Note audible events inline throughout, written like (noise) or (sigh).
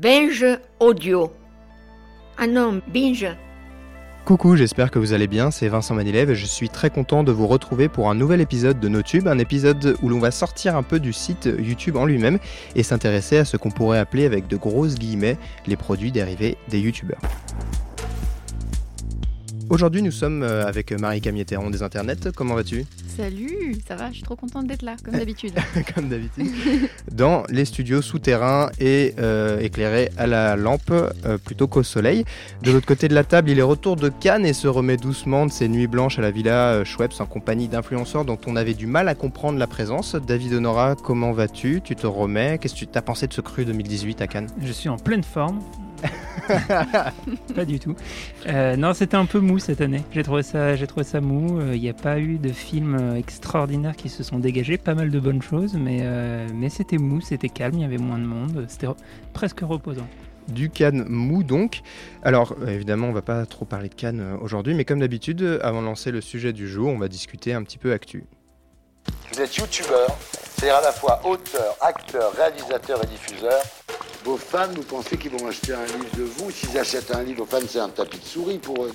Binge Audio. Ah non, Binge. Coucou, j'espère que vous allez bien, c'est Vincent Manilève et je suis très content de vous retrouver pour un nouvel épisode de NoTube, un épisode où l'on va sortir un peu du site YouTube en lui-même et s'intéresser à ce qu'on pourrait appeler avec de grosses guillemets les produits dérivés des YouTubeurs. Aujourd'hui, nous sommes euh, avec Marie-Camille Théron des Internets. Comment vas-tu? Salut, ça va, je suis trop contente d'être là, comme d'habitude. (laughs) Comme d'habitude. Dans les studios souterrains et euh, éclairés à la lampe euh, plutôt qu'au soleil. De l'autre côté de la table, il est retour de Cannes et se remet doucement de ses nuits blanches à la villa Schweppes en compagnie d'influenceurs dont on avait du mal à comprendre la présence. David Honora, comment vas-tu? Tu te remets? Qu'est-ce que tu as pensé de ce cru 2018 à Cannes? Je suis en pleine forme. (laughs) pas du tout. Euh, non, c'était un peu mou cette année. J'ai trouvé ça, j'ai trouvé ça mou. Il n'y a pas eu de films euh, extraordinaires qui se sont dégagés. Pas mal de bonnes choses, mais, euh, mais c'était mou, c'était calme, il y avait moins de monde. C'était re- presque reposant. du Cannes mou donc. Alors euh, évidemment on va pas trop parler de Cannes euh, aujourd'hui, mais comme d'habitude, euh, avant de lancer le sujet du jour, on va discuter un petit peu actu. Vous êtes youtubeur, c'est-à-dire à la fois auteur, acteur, réalisateur et diffuseur. Vos fans, vous pensez qu'ils vont acheter un livre de vous S'ils achètent un livre, vos fans, c'est un tapis de souris pour eux.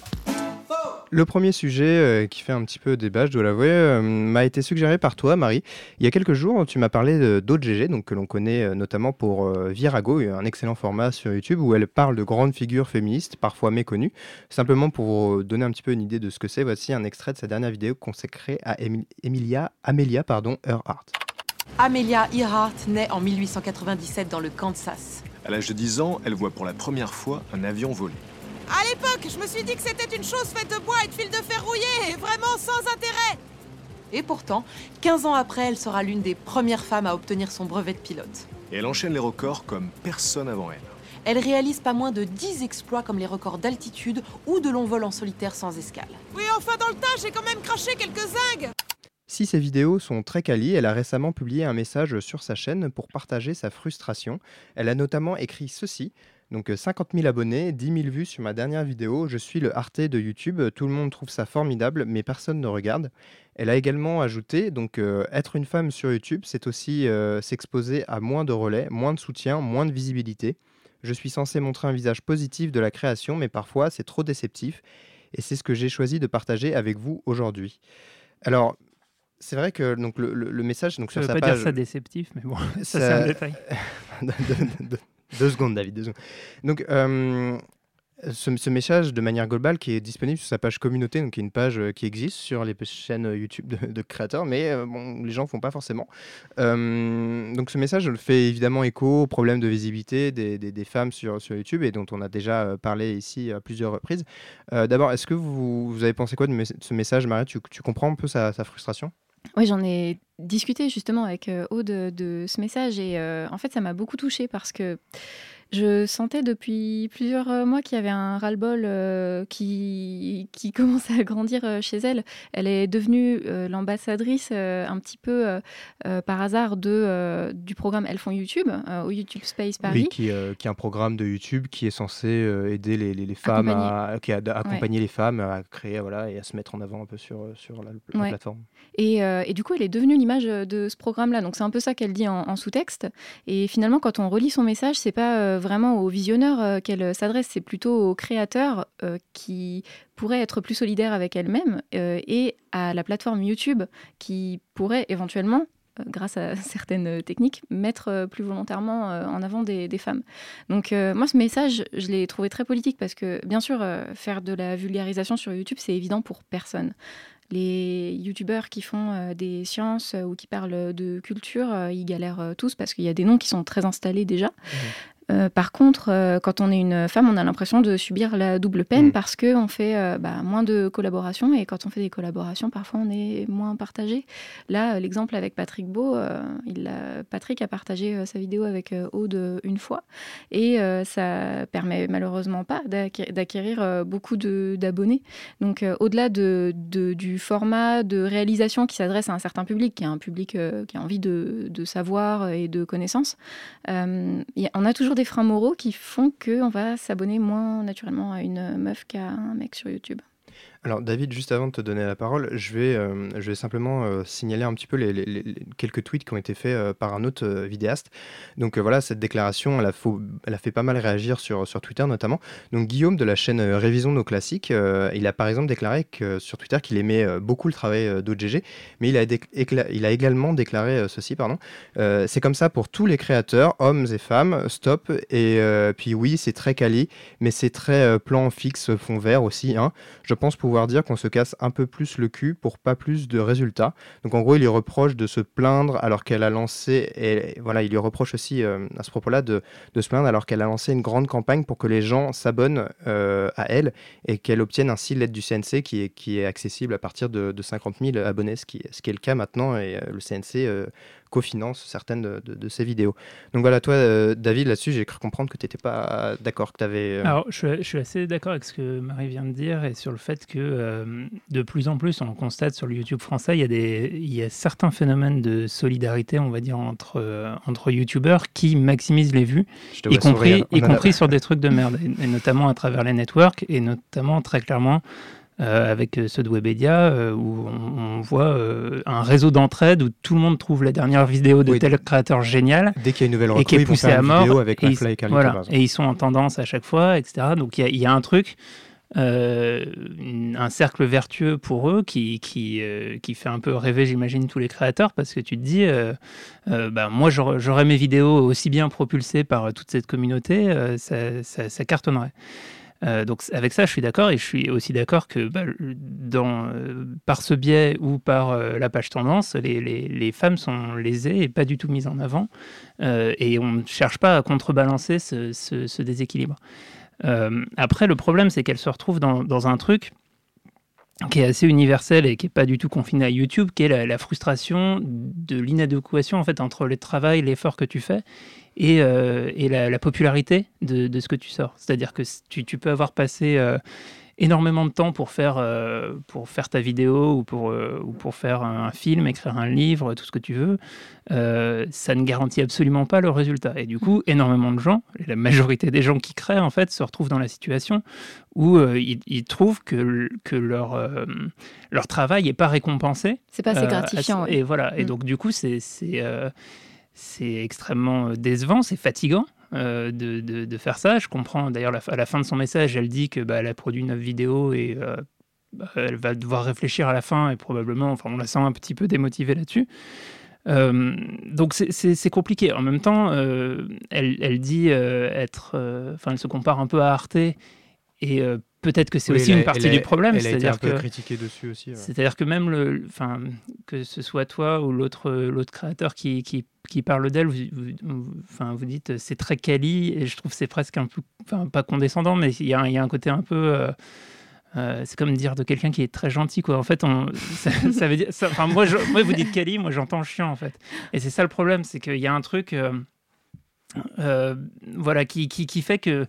Le premier sujet euh, qui fait un petit peu débat, je dois l'avouer, euh, m'a été suggéré par toi, Marie. Il y a quelques jours, tu m'as parlé d'OGG, donc que l'on connaît euh, notamment pour Virago, un excellent format sur YouTube où elle parle de grandes figures féministes, parfois méconnues. Simplement pour vous donner un petit peu une idée de ce que c'est, voici un extrait de sa dernière vidéo consacrée à Emi- Emilia, Amelia pardon, Earhart. Amelia Earhart naît en 1897 dans le Kansas. À l'âge de 10 ans, elle voit pour la première fois un avion voler. À l'époque, je me suis dit que c'était une chose faite de bois et de fils de fer rouillés, et vraiment sans intérêt. Et pourtant, 15 ans après, elle sera l'une des premières femmes à obtenir son brevet de pilote. Et elle enchaîne les records comme personne avant elle. Elle réalise pas moins de 10 exploits comme les records d'altitude ou de long vol en solitaire sans escale. Oui, enfin, dans le tas, j'ai quand même craché quelques zingues. Si ces vidéos sont très quali, elle a récemment publié un message sur sa chaîne pour partager sa frustration. Elle a notamment écrit ceci. Donc euh, 50 000 abonnés, 10 000 vues sur ma dernière vidéo, je suis le Arte de YouTube, tout le monde trouve ça formidable, mais personne ne regarde. Elle a également ajouté, donc euh, être une femme sur YouTube, c'est aussi euh, s'exposer à moins de relais, moins de soutien, moins de visibilité. Je suis censé montrer un visage positif de la création, mais parfois c'est trop déceptif, et c'est ce que j'ai choisi de partager avec vous aujourd'hui. Alors, c'est vrai que donc, le, le- le message donc, Ça sur sa pas page... dire ça déceptif, mais bon, ça, (laughs) Ça- c'est un détail. (laughs) deux, deux- deux- deux secondes, David, deux secondes. Donc, euh, ce, ce message, de manière globale, qui est disponible sur sa page communauté, donc qui est une page euh, qui existe sur les chaînes YouTube de, de créateurs, mais euh, bon, les gens ne font pas forcément. Euh, donc, ce message fait évidemment écho au problème de visibilité des, des- des femmes sur, sur YouTube et dont on a déjà euh, parlé ici à plusieurs reprises. Euh, D'abord, est-ce que vous, vous avez pensé quoi de ce message, Marie tu, tu comprends un peu sa, sa frustration? Oui, j'en ai discuté justement avec euh, Aude de ce message et euh, en fait, ça m'a beaucoup touchée parce que je sentais depuis plusieurs euh, mois qu'il y avait un ras-le-bol euh, qui, qui (laughs) commençait à grandir euh, chez elle. Elle est devenue euh, l'ambassadrice un petit peu par hasard de, du programme Elles font YouTube au YouTube Space Paris. Oui, qui, qui est un programme de YouTube qui est censé aider les, les- les femmes à, qui a accompagner les femmes à créer voilà et à se mettre en avant un peu sur, sur la, la Ouais. plateforme. Et, et du coup, elle est devenue l'image de ce programme-là. Donc, c'est un peu ça qu'elle dit en, en sous-texte. Et finalement, quand on relit son message, c'est pas vraiment aux visionneurs euh, qu'elle euh, s'adresse, c'est plutôt aux créateurs euh, qui pourraient être plus solidaires avec elles-mêmes et à la plateforme YouTube qui pourrait éventuellement grâce à (laughs) certaines techniques, mettre plus volontairement en avant des, femmes. Donc moi, ce message, je l'ai trouvé très politique parce que, bien sûr, faire de la vulgarisation sur YouTube, c'est évident pour personne les youtubeurs qui font des sciences ou qui parlent de culture, ils galèrent tous parce qu'il y a des noms qui sont très installés déjà. Euh, par contre, euh, quand on est une femme, on a l'impression de subir la double peine Mhm. parce qu'on fait euh, bah, moins de collaborations et quand on fait des collaborations, parfois on est moins partagé. Là, l'exemple avec Patrick Beau, il a- Patrick a partagé sa vidéo avec Aude une fois et ça permet malheureusement pas d'acqué- d'acquérir beaucoup d'abonnés. Donc, au-delà de, de- du format de réalisation qui s'adresse à un certain public, qui est un public qui a envie de, de savoir et de connaissances, on a toujours des freins moraux qui font qu'on va s'abonner moins naturellement à une meuf qu'à un mec sur YouTube. Alors David, juste avant de te donner la parole, je vais, euh, je vais simplement euh, signaler un petit peu les, quelques tweets qui ont été faits euh, par un autre vidéaste. Donc voilà, cette déclaration, elle a, fait pas mal réagir sur, sur Twitter notamment. Donc Guillaume de la chaîne Révisons nos classiques, il a par exemple déclaré que, sur Twitter qu'il aimait beaucoup le travail d'OGG, mais il a, il a également déclaré ceci, pardon. C'est comme ça pour tous les créateurs, hommes et femmes, stop. Et puis oui, c'est très quali, mais c'est très plan fixe, fond vert aussi. Hein. Je pense pouvoir dire qu'on se casse un peu plus le cul pour pas plus de résultats. Donc en gros, il lui reproche de se plaindre alors qu'elle a lancé, et voilà, il lui reproche aussi euh, à ce propos-là de, de se plaindre alors qu'elle a lancé une grande campagne pour que les gens s'abonnent euh, à elle et qu'elle obtienne ainsi l'aide du CNC qui est, qui est accessible à partir de, de 50 000 abonnés, ce qui, ce qui est le cas maintenant, et euh, le CNC cofinance certaines de, de, de ces vidéos. Donc voilà, toi, euh, David, là-dessus, j'ai cru comprendre que tu n'étais pas d'accord, que tu avais... Alors, je, suis- je suis assez d'accord avec ce que Marie vient de dire et sur le fait que euh, de plus en plus, on constate sur le YouTube français, il y a, des, il y a certains phénomènes de solidarité, on va dire, entre, euh, entre YouTubeurs qui maximisent les vues, y compris, y compris (laughs) sur des trucs de merde, et, et notamment à travers les networks, et notamment très clairement euh, avec ceux de Webedia, euh, où on, on voit euh, un réseau d'entraide où tout le monde trouve la dernière vidéo de Oui. tel créateur génial Dès qu'il y a une nouvelle et recrue, qui est ils vont poussé faire à mort. avec et, ils, et voilà, et ils sont en tendance à chaque fois, etc. Donc il y a- il y, a un truc, euh, un cercle vertueux pour eux qui, qui, qui fait un peu rêver, j'imagine, tous les créateurs, parce que tu te dis, bah, moi j'aurais mes vidéos aussi bien propulsées par toute cette communauté, ça, ça- ça cartonnerait. Euh, donc avec ça, je suis d'accord et je suis aussi d'accord que bah, euh, par ce biais ou par euh, la page tendance, les, femmes sont lésées et pas du tout mises en avant et on ne cherche pas à contrebalancer ce, déséquilibre. Après, le problème, c'est qu'elle se retrouve dans, dans un truc qui est assez universel et qui n'est pas du tout confiné à YouTube, qui est la, la frustration de l'inadéquation en fait entre le travail, l'effort que tu fais et, euh, et la, la popularité de, de ce que tu sors. C'est-à-dire que tu, tu peux avoir passé euh, énormément de temps pour faire, euh, pour faire ta vidéo ou pour, ou pour faire un, film, écrire un livre, tout ce que tu veux. Ça ne garantit absolument pas le résultat. Et du coup, énormément de gens, la majorité des gens qui créent, en fait, se retrouvent dans la situation où ils, ils trouvent que, que leur, leur travail n'est pas récompensé. C'est pas assez gratifiant. à- ouais. Et voilà. Et Mm. donc, du coup, c'est c'est extrêmement euh, décevant, c'est fatigant. euh, de, de- faire ça. Je comprends d'ailleurs à la fin de son message, elle dit que bah, elle a produit neuf vidéos et euh, bah, elle va devoir réfléchir à la fin et probablement, enfin, on la sent un petit peu démotivée là-dessus. Euh, donc c'est- compliqué. En même temps, elle, elle dit être, enfin, elle se compare un peu à Arte et peut-être que c'est Oui, aussi elle une partie elle du problème. C'est-à-dire que critiquée dessus aussi. ouais. c'est-à-dire que même le, enfin, que ce soit toi ou l'autre, l'autre créateur qui, qui, qui parle d'elle, vous, vous- vous- enfin, vous dites euh, c'est très quali et je trouve que c'est presque un peu, enfin, pas condescendant, mais il y a, un- il y a un côté un peu. euh, euh, c'est comme dire de quelqu'un qui est très gentil, quoi. En fait, on, (laughs) ça, ça veut dire. ça- Enfin, moi, je- moi, vous dites quali, moi, j'entends chiant, en fait. Et c'est ça le problème, c'est qu'il y a un truc. euh, euh, voilà, qui, qui, qui fait que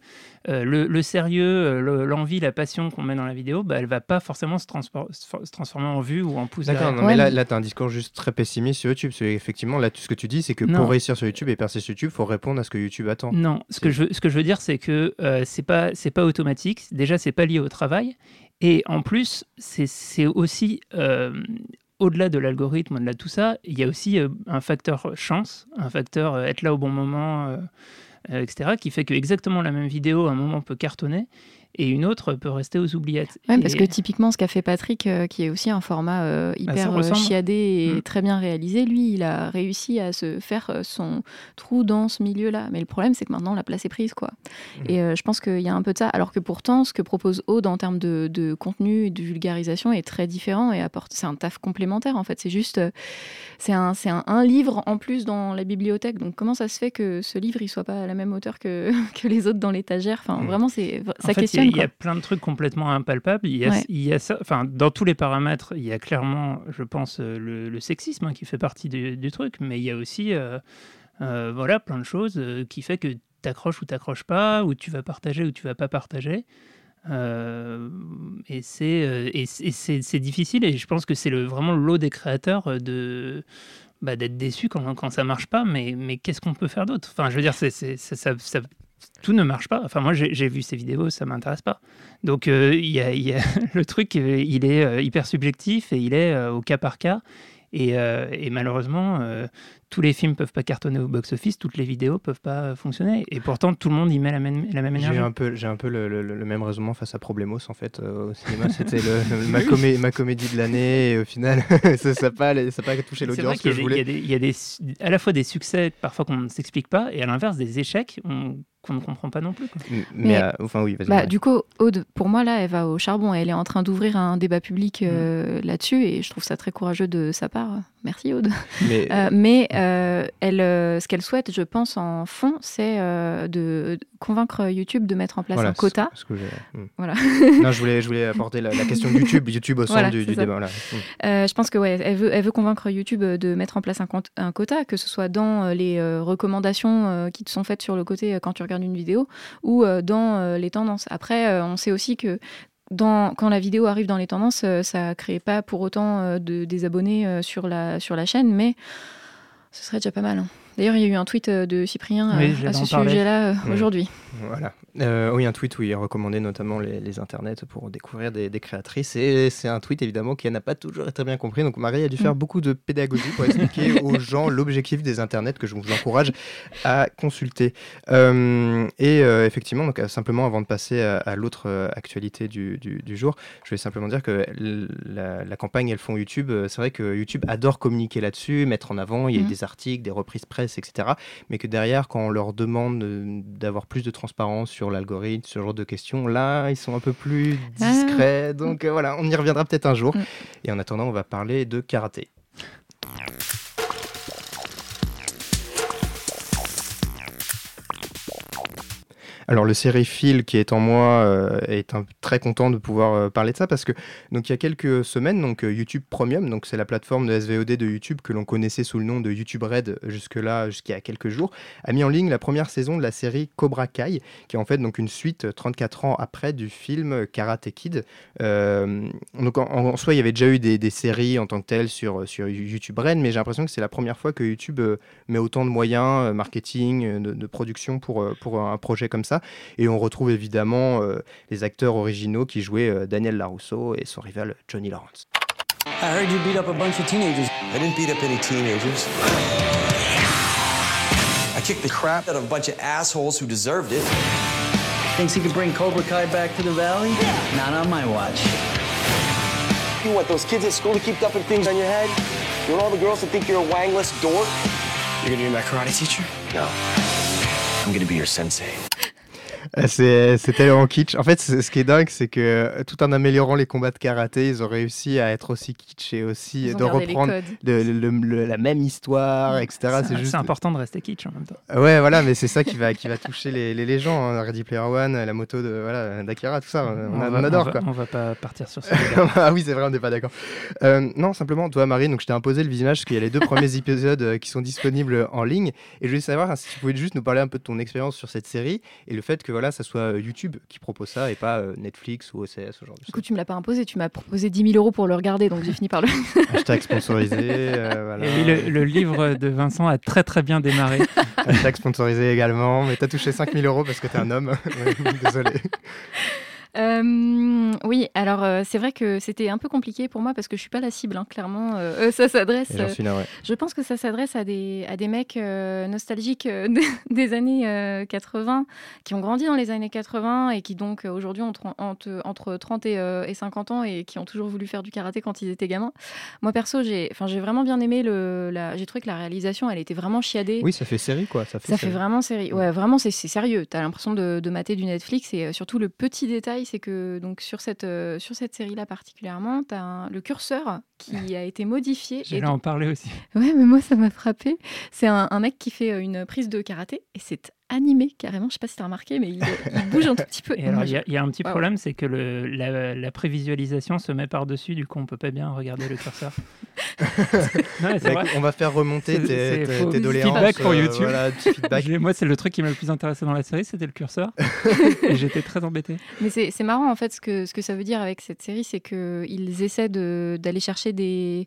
euh, le, le sérieux, euh, le- l'envie, la passion qu'on met dans la vidéo, bah, elle va pas forcément se, se transformer en vue ou en pouce D'accord, derrière. non, Ouais, mais là, là tu as un discours juste très pessimiste sur YouTube. Effectivement, là, tout ce que tu dis, c'est que Non. pour réussir sur YouTube et percer sur YouTube, il faut répondre à ce que YouTube attend. Non, ce que, je veux, ce que je veux dire, c'est que euh, c'est pas c'est pas automatique. Déjà, c'est pas lié au travail, et en plus, c'est c'est aussi euh, au-delà de l'algorithme, au-delà de tout ça, il y a aussi euh, un facteur chance, un facteur euh, être là au bon moment, euh, etc., qui fait que exactement la même vidéo, à un moment peut cartonner, et une autre peut rester aux oubliettes. Ouais, parce Et- que typiquement, ce qu'a fait Patrick, euh, qui est aussi un format euh, hyper euh, ressemble. chiadé et Mm. très bien réalisé, lui, il a réussi à se faire son trou dans ce milieu-là. Mais le problème, c'est que maintenant, la place est prise, quoi. Mhm. Et euh, je pense qu'il y a un peu de ça. Alors que pourtant, ce que propose Aude en termes de, de contenu et de vulgarisation est très différent et apporte. C'est un taf complémentaire, en fait. C'est juste. c'est un, un, un livre en plus dans la bibliothèque. Donc, comment ça se fait que ce livre, il soit pas à la même hauteur que, (laughs) que les autres dans l'étagère? Enfin, Mm. vraiment, c'est En ça fait, questionne. Il y, a- y plein de trucs complètement impalpables. Il y a, Ouais. il y a ça, enfin, dans tous les paramètres, il y a clairement, je pense, euh, le, le sexisme hein, qui fait partie du, du truc, mais il y a aussi, euh, euh, voilà, plein de choses qui fait que t'accroches ou t'accroches pas, ou tu vas partager ou tu vas pas partager. Euh, et c'est et c'est- difficile et je pense que c'est le vraiment le lot des créateurs de bah, d'être déçus quand, quand ça marche pas mais mais qu'est-ce qu'on peut faire d'autre? Enfin je veux dire c'est c'est- ça, ça, ça tout ne marche pas. Enfin, moi, j'ai vu ces vidéos, ça m'intéresse pas. Donc, euh, y, a, (laughs) le truc, il est hyper subjectif et il est au cas par cas. Et malheureusement, tous les films peuvent pas cartonner au box-office, toutes les vidéos peuvent pas fonctionner. Et pourtant, tout le monde y met la même, la même énergie. J'ai un peu, j'ai un peu le, même raisonnement face à Problemos, en fait, euh, au cinéma. C'était ma, (laughs) ma, comédie de l'année, et au final, (laughs) ça n'a pas, pas touché l'audience que je voulais. Il y, a des, à la fois des succès, parfois qu'on ne s'explique pas, et à l'inverse, des échecs qu'on ne comprend pas non plus. Mais, euh, enfin, oui, bah, Du coup, Aude, pour moi, là, elle va au charbon. Elle est en train d'ouvrir un débat public euh, mm. là-dessus, et je trouve ça très courageux de sa part. Merci, Aude. Mais, mais euh, elle, euh, ce qu'elle souhaite, je pense, en fond, c'est euh, de convaincre YouTube de mettre en place un quota. Hmm. voilà. (laughs) non, je voulais, je voulais apporter la, question de YouTube, YouTube au centre du, débat. Hmm. je pense que ouais, elle veut, elle veut convaincre YouTube de mettre en place un, un quota, que ce soit dans les recommandations qui te sont faites sur le côté quand tu regardes une vidéo ou dans les tendances. Après, on sait aussi que quand la vidéo arrive dans les tendances, ça ne crée pas pour autant de, des abonnés sur, la, sur la chaîne, mais ce serait déjà pas mal. Hein. D'ailleurs, il y a eu un tweet euh, de Cyprien euh, à ce sujet-là euh, aujourd'hui. Voilà. oui, un tweet où il recommandait notamment les, internets pour découvrir des, créatrices. Et c'est un tweet évidemment qui n'a pas toujours très bien compris. Donc Marie a dû faire mm. beaucoup de pédagogie pour expliquer (laughs) aux gens l'objectif des internets que je vous encourage à consulter. et effectivement, donc, simplement avant de passer à, l'autre actualité du, jour, je vais simplement dire que la, la campagne Elles font YouTube, c'est vrai que YouTube adore communiquer là-dessus, mettre en avant. Il y a mm. des articles, des reprises presse etc. Mais que derrière, quand on leur demande d'avoir plus de transparence sur l'algorithme, ce genre de questions, là, ils sont un peu plus ah. discrets. Donc euh, voilà, on y reviendra peut-être un jour. Mm. Et en attendant, on va parler de karaté. Alors le sériephile qui est en moi euh, est très content de pouvoir euh, parler de ça parce que donc il y a quelques semaines donc euh, YouTube Premium donc c'est la plateforme de SVOD de YouTube que l'on connaissait sous le nom de YouTube Red jusque là a quelques jours a mis en ligne la première saison de la série Cobra Kai qui est en fait donc une suite 34 ans après du film Karate Kid. donc en, soi il y avait déjà eu des, séries en tant que telles sur sur YouTube Red mais j'ai l'impression que c'est la première fois que YouTube met autant de moyens marketing de, de production pour pour un projet comme ça et on retrouve évidemment euh, les acteurs originaux qui jouaient euh, Daniel Larousseau et son rival Johnny Lawrence. I heard you beat up a bunch of teenagers. I didn't beat up any teenagers. I kicked the crap out of a bunch of assholes who deserved it. Thinks he could bring Cobra Kai back to the valley? Yeah. Not on my watch. You want those kids at school to keep dumping things on your head? You want all the girls to think you're a wangless dork? You're gonna be my karate teacher? No. I'm gonna be your sensei. C'est tellement kitsch. En fait, ce qui est dingue, c'est que euh, tout en améliorant les combats de karaté, ils ont réussi à être aussi kitsch et aussi de reprendre la même histoire, etc. C'est juste... important de rester kitsch en même temps. Ouais, voilà, mais c'est ça qui va, qui va toucher les, les, gens. Hein. Ready Player One, la moto de voilà, d'Akira, tout ça. On, adore. On va, quoi. on va pas partir sur ça. (laughs) ah oui, c'est vrai, on n'est pas d'accord. Euh, non, simplement, toi, Marie, donc je t'ai imposé le visionnage parce qu'il y a les deux premiers (laughs) épisodes euh, qui sont disponibles en ligne. Et je voulais savoir si tu pouvais juste nous parler un peu de ton expérience sur cette série et le fait que voilà, ça soit euh, YouTube qui propose ça et pas euh, Netflix ou OCS, choses. Du coup, tu me l'as pas imposé, tu m'as proposé 10 000 euros pour le regarder, donc j'ai fini par le. (laughs) Hashtag sponsorisé. Euh, et le, livre de Vincent a très très bien démarré. Hashtag sponsorisé également, mais tu as touché 5 000 euros parce que tu es un homme. (laughs) désolé. Euh, oui, alors euh, c'est vrai que c'était un peu compliqué pour moi parce que je suis pas la cible, hein, clairement. Euh, ça s'adresse. Je pense que ça s'adresse à des, à des mecs nostalgiques (laughs) des années 80 qui ont grandi dans les années 80 et qui donc aujourd'hui ont entre, entre 30 et, 50 ans et qui ont toujours voulu faire du karaté quand ils étaient gamins. Moi perso, j'ai vraiment bien aimé le. J'ai trouvé que la réalisation, elle était vraiment chiadée. Oui, ça fait série quoi. Ça fait, ça fait vraiment série. Ouais, vraiment, c'est sérieux. Tu as l'impression de, de mater du Netflix et surtout le petit détail c'est que donc sur cette, euh, sur cette série-là particulièrement, tu as le curseur qui a été modifié. J'allais en parler aussi. Ouais, mais moi, ça m'a frappé. C'est un, un, mec qui fait euh, une prise de karaté et c'est animé carrément. Je sais pas si tu as remarqué, mais il, (laughs) bouge un tout petit peu. il y, a un petit problème, c'est que le, la, prévisualisation se met par-dessus, du coup, on peut pas bien regarder le curseur. (laughs) on va faire remonter tes, tes, doléances. Feedback pour euh, YouTube. Moi, c'est le truc qui m'a le plus intéressé dans la série, c'était le curseur. (laughs) et j'étais très embêté. Mais c'est marrant, en fait, ce que, ce que ça veut dire avec cette série, c'est qu'ils essaient d'aller chercher des,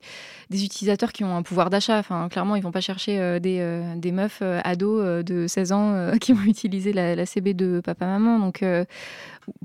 des utilisateurs qui ont un pouvoir d'achat. Enfin, clairement, ils vont pas chercher euh, des, euh, des meufs ados de 16 ans (laughs) qui vont utiliser la, CB de papa-maman. Euh,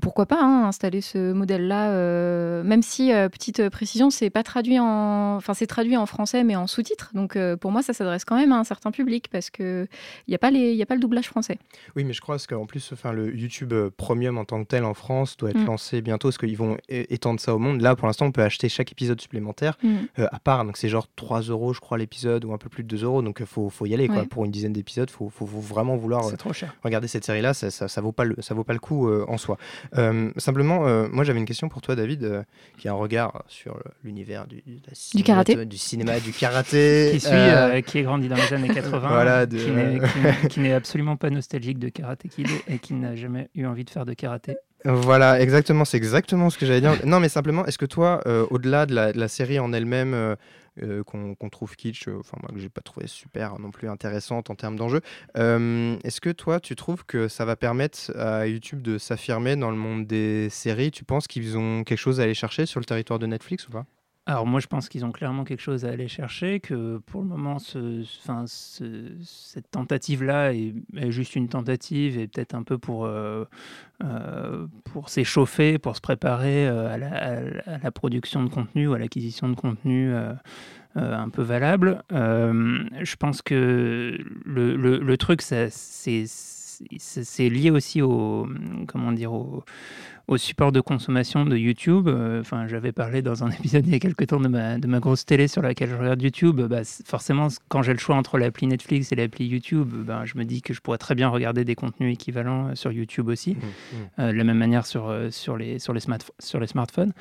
pourquoi pas hein, installer ce modèle-là, euh, même si, euh, petite précision, c'est pas traduit en, enfin c'est traduit en français mais en sous-titres. Donc euh, pour moi, ça s'adresse quand même à un certain public parce que il y a pas les, il y a pas le doublage français. Oui, mais je crois qu'en plus, enfin, le YouTube Premium en tant que tel en France doit être Mm. lancé bientôt, parce qu'ils vont étendre ça au monde. Là, pour l'instant, on peut acheter chaque épisode supplémentaire Mm. euh, à part. Donc c'est genre 3 euros, je crois, l'épisode, ou un peu plus de 2 euros. Donc il faut, faut y aller, quoi. Ouais. Pour une dizaine d'épisodes, faut, faut, faut vraiment vouloir C'est trop cher. regarder cette série-là. Ça, ça, ça vaut pas le, ça vaut pas le coup euh, en soi. Euh, simplement, euh, moi, j'avais une question pour toi, David, euh, qui a un regard sur l'univers du, cinéma- karaté. du cinéma, du karaté. (laughs) Qui suit, qui est grandi dans les années (laughs) 80, Voilà, de- (laughs) qui n'est- absolument pas nostalgique de Karate Kid et qui n'a jamais eu envie de faire de karaté. Voilà, exactement, c'est exactement ce que j'allais dire. Non, mais simplement, est-ce que toi, euh, au-delà de la, de la série en elle-même, euh, euh, qu'on trouve kitsch, euh, enfin moi que j'ai pas trouvé super non plus intéressante en termes d'enjeux, euh, est-ce que toi, tu trouves que ça va permettre à YouTube de s'affirmer dans le monde des séries? Tu penses qu'ils ont quelque chose à aller chercher sur le territoire de Netflix ou pas? Alors moi je pense qu'ils ont clairement quelque chose à aller chercher, que pour le moment cette tentative-là est, juste une tentative et peut-être un peu pour, euh, euh, pour s'échauffer, pour se préparer euh, à, la, production de contenu ou à l'acquisition de contenu un peu valable. Je pense que le, le- truc, c'est lié aussi au, comment dire, au, au support de consommation de YouTube. Euh, Enfin, j'avais parlé dans un (laughs) épisode il y a quelques temps de ma, de ma grosse télé sur laquelle je regarde YouTube. Bah, forcément, quand j'ai le choix entre l'appli Netflix et l'appli YouTube, ben, je me dis que je pourrais très bien regarder des contenus équivalents euh, sur YouTube aussi. Euh, de la même manière sur, sur, les, sur, les smartph- sur les smartphones.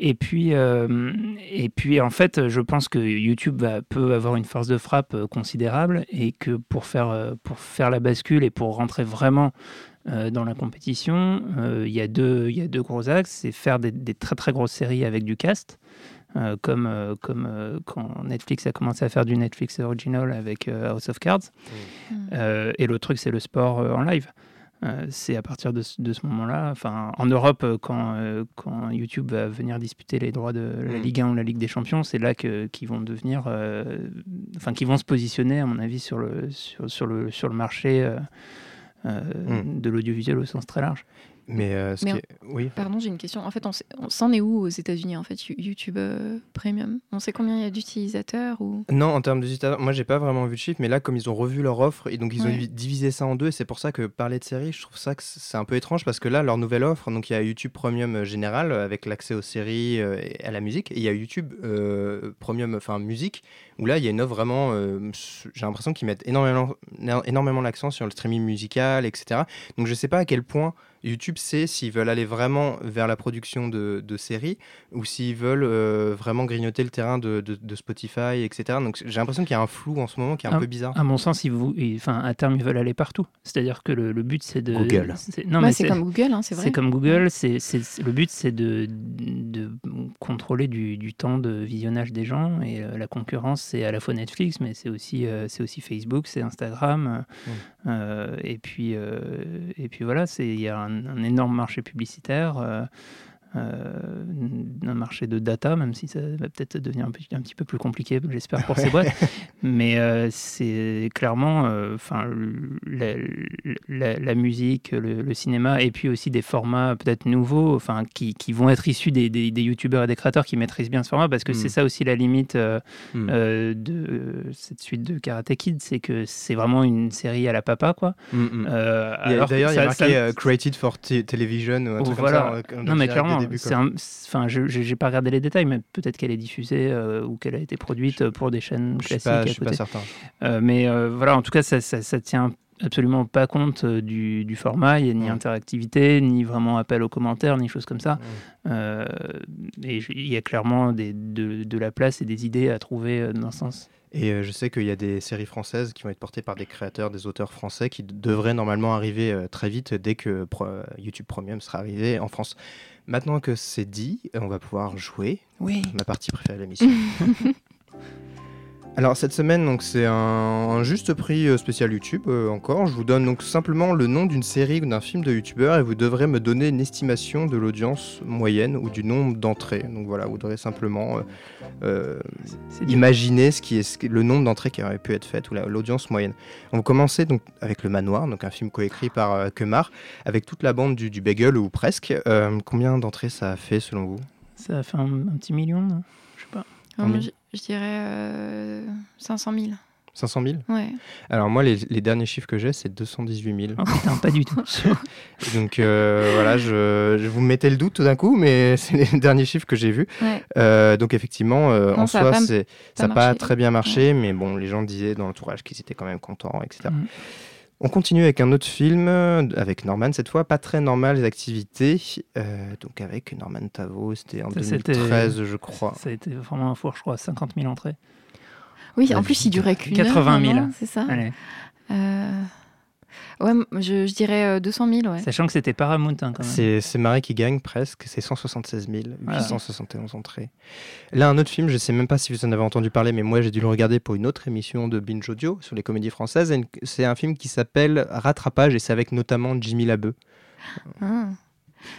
Et puis, euh, et puis, en fait, je pense que YouTube va- peut avoir une force de frappe considérable et que pour faire, pour faire la bascule et pour rentrer vraiment euh, dans la compétition, euh, il y, a deux- il y a deux gros axes. C'est faire des, des très très grosses séries avec du cast, euh, comme, comme quand Netflix a commencé à faire du Netflix original avec House of Cards. Mm. Et l'autre truc, c'est le sport en live. C'est à partir de ce, moment-là, enfin, en Europe, quand, euh, quand YouTube va venir disputer les droits de la Mm. Ligue 1 ou la Ligue des Champions, c'est là qu'ils vont devenir, euh, enfin, qu'ils vont se positionner, à mon avis, sur le, sur, sur le, sur le marché euh, euh, Mm. de l'audiovisuel au sens très large. Mais, euh, ce Mais qui en- est- Oui. Pardon, j'ai une question. En fait, on s'en est où aux États-Unis en fait, You- YouTube euh, Premium? On sait combien il y a d'utilisateurs ou? Non, en termes d'utilisateurs, moi j'ai pas vraiment vu de chiffres, mais là comme ils ont revu leur offre et donc ils ont Ouais. divisé ça en deux, et c'est pour ça que parler de séries, je trouve ça que c'est un peu étrange parce que là leur nouvelle offre, donc il y a YouTube Premium euh, général avec l'accès aux séries et à la musique, et il y a YouTube euh, Premium, enfin musique, où là il y a une offre vraiment, j'ai l'impression qu'ils mettent énormément, énormément l'accent sur le streaming musical, etc. Donc je sais pas à quel point YouTube sait s'ils veulent aller vraiment vers la production de, de séries ou s'ils veulent euh, vraiment grignoter le terrain de, de- de Spotify, etc. Donc j'ai l'impression qu'il y a un flou en ce moment qui est un peu bizarre. À mon sens, ils vous, ils- enfin, à terme, ils veulent aller partout. C'est-à-dire que le, le but, c'est de. Google. c'est- Non, Ouais, mais c'est comme Google, hein, c'est vrai. C'est comme Google. C'est, c'est- le but, c'est de, de contrôler du, du temps de visionnage des gens. Et euh, la concurrence, c'est à la fois Netflix, mais c'est aussi, euh, c'est aussi Facebook, c'est Instagram. euh, et, puis, euh, et puis voilà, il y a un, un énorme marché publicitaire. Euh, un marché de data, même si ça va peut-être devenir un, petit- un petit peu plus compliqué, j'espère, pour ces (laughs) boîtes. Mais euh, c'est clairement euh, enfin, la, la- la musique, le, le cinéma, et puis aussi des formats peut-être nouveaux, enfin, qui, qui vont être issus des, des, des youtubeurs et des créateurs qui maîtrisent bien ce format, parce que Mm. c'est ça aussi la limite euh, Mm. euh, de cette suite de Karate Kid, c'est que c'est vraiment une série à la papa, quoi. Mm, mm. Euh, Il y a- alors que D'ailleurs, il y a marqué ça- euh, Created for te- Television ou un truc voilà. comme ça. euh, non, mais clairement, début, enfin, je j'ai pas regardé les détails, mais peut-être qu'elle est diffusée euh, ou qu'elle a été produite pour des chaînes Je classiques pas, à je suis pas côté. certain. Euh, mais euh, voilà, en tout cas, ça, ça, ça tient absolument pas compte euh, du, du format. Il n'y a ni Mm. interactivité, ni vraiment appel aux commentaires, ni choses comme ça. Mm. Euh, et il y a clairement des, de, de la place et des idées à trouver euh, dans ce sens. Et euh, je sais qu'il y a des séries françaises qui vont être portées par des créateurs, des auteurs français qui devraient normalement arriver euh, très vite dès que euh, YouTube Premium sera arrivé en France. Maintenant que c'est dit, on va pouvoir jouer Oui. ma partie préférée de l'émission. (laughs) Alors cette semaine, donc c'est un, un juste prix euh, spécial YouTube euh, encore. Je vous donne donc simplement le nom d'une série ou d'un film de YouTubeur et vous devrez me donner une estimation de l'audience moyenne ou du nombre d'entrées. Donc voilà, vous devrez simplement euh, euh, imaginer ce qui est ce qui- le nombre d'entrées qui aurait pu être faites ou la- l'audience moyenne. On va commencer donc avec Le Manoir, donc un film coécrit par euh, Kemar, avec toute la bande du, du Bagel ou presque. Euh, combien d'entrées ça a fait selon vous? Ça a fait un, un petit million, non? Je sais pas. Je, dirais euh, 500 000. 500 000 Ouais. Alors moi, les, les derniers chiffres que j'ai, c'est 218 000. Oh putain, pas du tout. (laughs) Donc euh, voilà, je, je vous mettais le doute tout d'un coup, mais (laughs) c'est les derniers chiffres que j'ai vus. Ouais. Euh, donc effectivement, euh, Non, en soi, ça n'a pas très bien marché, mais bon, les gens disaient dans l'entourage qu'ils étaient quand même contents, etc. On continue avec un autre film, euh, avec Norman cette fois, pas très normal les activités, euh, donc avec Norman Tavo, c'était en Ça, c'était- 2013 je crois. Ça a été vraiment un four, je crois, 50 000 entrées. Oui, La en plus, il durait qu'une heure. 80 000. non, C'est ça Allez. Euh, Ouais, je, je dirais euh, 200 000, ouais. Sachant que c'était Paramount hein, quand même. C'est c'est Marie qui gagne presque, c'est 176 Voilà. 871 entrées. Là, un autre film, je sais même pas si vous en avez entendu parler, mais moi j'ai dû le regarder pour une autre émission de Binge Audio sur les comédies françaises. C'est un film qui s'appelle Rattrapage et c'est avec notamment Jimmy Labeu. Ah.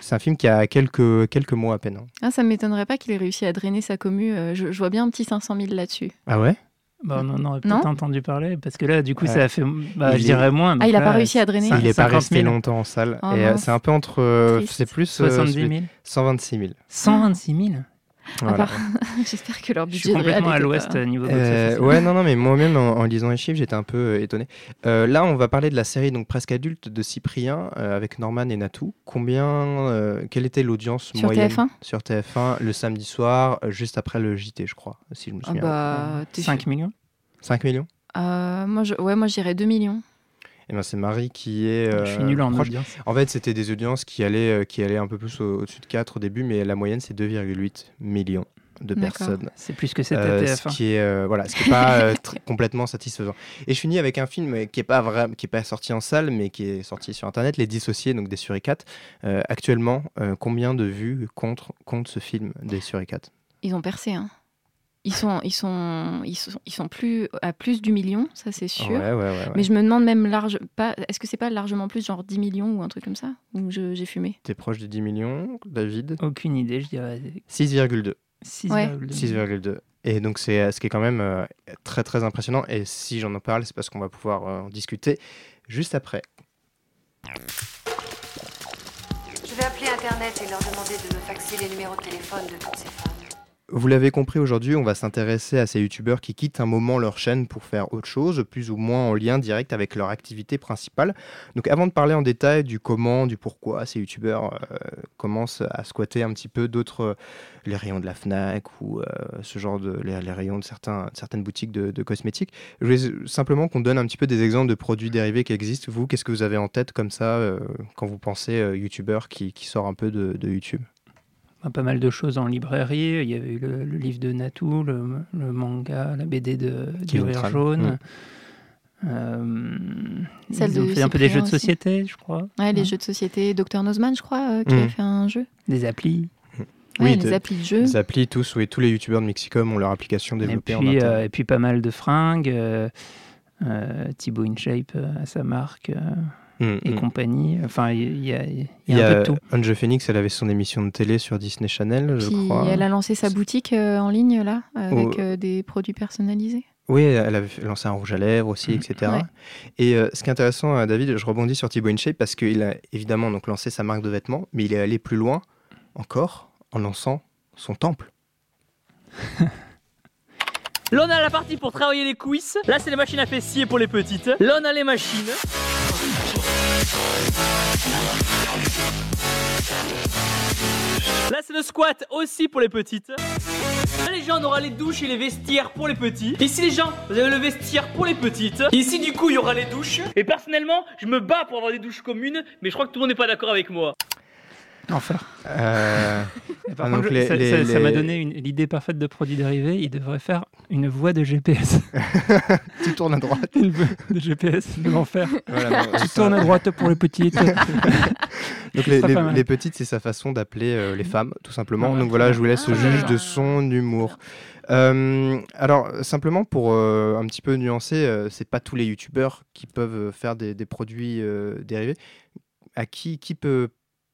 C'est un film qui a quelques, quelques mois à peine. hein. Ah, ça ne m'étonnerait pas qu'il ait réussi à drainer sa commu. euh, Je, je vois bien un petit 500 000 là-dessus. Ah ouais? Bah, on en aurait Non peut-être entendu parler parce que là, du coup, Ouais. ça a fait, bah, Il je est- dirais moins. Ah, il a là, pas réussi à drainer Il n'est pas 50 resté 000, longtemps en salle. Oh et euh, c'est un peu entre. euh, c'est plus. euh, 70 celui- 000. 126 000. 126 000 Voilà. (laughs) J'espère que leur Je suis budget de réal complètement à l'ouest pas- euh, niveau Euh, box-office. ouais, non, non, mais moi-même, en, en lisant les chiffres, j'étais un peu euh, étonné. Euh, là, on va parler de la série donc presque adulte de Cyprien euh, avec Norman et Natou. Combien, euh, quelle était l'audience Sur moyenne TF1 sur TF1 le samedi soir, euh, juste après le JT, je crois, si je me Ah souviens. bah, t'es 5 millions 5 millions Euh, moi, je, ouais, moi, je dirais 2 millions. Et ben c'est Marie qui est. euh, Je suis nul en proche. audience. En fait, c'était des audiences qui allaient, euh, qui allaient un peu plus au- au-dessus de 4 au début, mais la moyenne c'est 2,8 millions de personnes. C'est plus que c'était Euh, TF1. ce qui est euh, voilà, ce qui est pas euh, (laughs) complètement satisfaisant. Et je finis avec un film euh, qui est pas vrai, qui est pas sorti en salle, mais qui est sorti sur internet, Les Dissociés, donc des Suricates. Euh, actuellement, euh, combien de vues compte, compte ce film des Suricates Ils ont percé, hein. Ils sont, ils sont, ils sont, ils sont plus à plus du million, ça c'est sûr. Ouais, ouais, ouais. ouais. Mais je me demande même large, pas, est-ce que c'est pas largement plus, genre 10 millions ou un truc comme ça? Ou j'ai fumé? T'es proche de 10 millions, David? Aucune idée, je dirais 6,2. 6,2. 6,2. Et donc c'est euh, ce qui est quand même euh, très très impressionnant. Et si j'en en parle, c'est parce qu'on va pouvoir euh, en discuter juste après. Je vais appeler Internet et leur demander de me faxer les numéros de téléphone de toutes ces femmes. Vous l'avez compris, aujourd'hui, on va s'intéresser à ces youtubeurs qui quittent un moment leur chaîne pour faire autre chose, plus ou moins en lien direct avec leur activité principale. Donc avant de parler en détail du comment, du pourquoi ces youtubeurs euh, commencent à squatter un petit peu d'autres, euh, les rayons de la FNAC ou euh, ce genre de, les, rayons de, certaines boutiques de, cosmétiques, je voulais simplement qu'on donne un petit peu des exemples de produits dérivés qui existent. Vous, qu'est-ce que vous avez en tête comme ça quand vous pensez youtubeur qui, qui sort un peu de, YouTube? Pas mal de choses en librairie. Il y avait eu le, le livre de Natou, le, le manga, la BD de, Rire. Jaune. Mm. Euh, ils ont fait un peu des jeux de aussi. société, je crois. Ouais, les Ouais. jeux de société, Dr Nozman, je crois, euh, qui Mm. a fait un jeu. Des applis. Ouais, Oui, les applis de jeu. Les applis, tous, oui, tous les youtubeurs de Mexicom ont leur application Et développée en puis, interne. euh, et puis pas mal de fringues. euh, euh, Thibaut InShape euh, à sa marque Mm, et mm. compagnie. Enfin, il y, a, y a y un peu a de tout. Ange Phoenix, elle avait son émission de télé sur Disney Channel, je Puis crois. elle a lancé sa boutique euh, en ligne là, avec Oh. euh, des produits personnalisés. Oui, elle avait lancé un rouge à lèvres aussi, Mm. etc. Ouais. Et euh, ce qui est intéressant, euh, David, je rebondis sur Thibaut InShape parce qu'il a évidemment donc lancé sa marque de vêtements, mais il est allé plus loin encore en lançant son temple. Là, on a la partie pour travailler les cuisses. Là, c'est les machines à fessiers pour les petites. Là, on a les machines. Là, c'est le squat aussi pour les petites. Là, les gens, on aura les douches et les vestiaires pour les petits. Ici, les gens, vous avez le vestiaire pour les petites. Ici, du coup, il y aura les douches. Et personnellement, je me bats pour avoir des douches communes, mais je crois que tout le monde n'est pas d'accord avec moi. Enfer. Euh, Par Ah, contre, les- ça les- ça- m'a donné une- l'idée parfaite de produits dérivés. Il devrait faire une voie de GPS. (laughs) tu tournes à droite. une voie de GPS de l'enfer. Voilà, non, Tu ça- tournes à droite pour les petites. (laughs) Donc les, petites, c'est sa façon d'appeler euh, les femmes, tout simplement. Voilà, Donc voilà, je vous laisse Ah. juge de son humour. Euh, alors, simplement pour euh, un petit peu nuancer, euh, c'est pas tous les youtubeurs qui peuvent faire des, des produits euh, dérivés. À qui, qui peut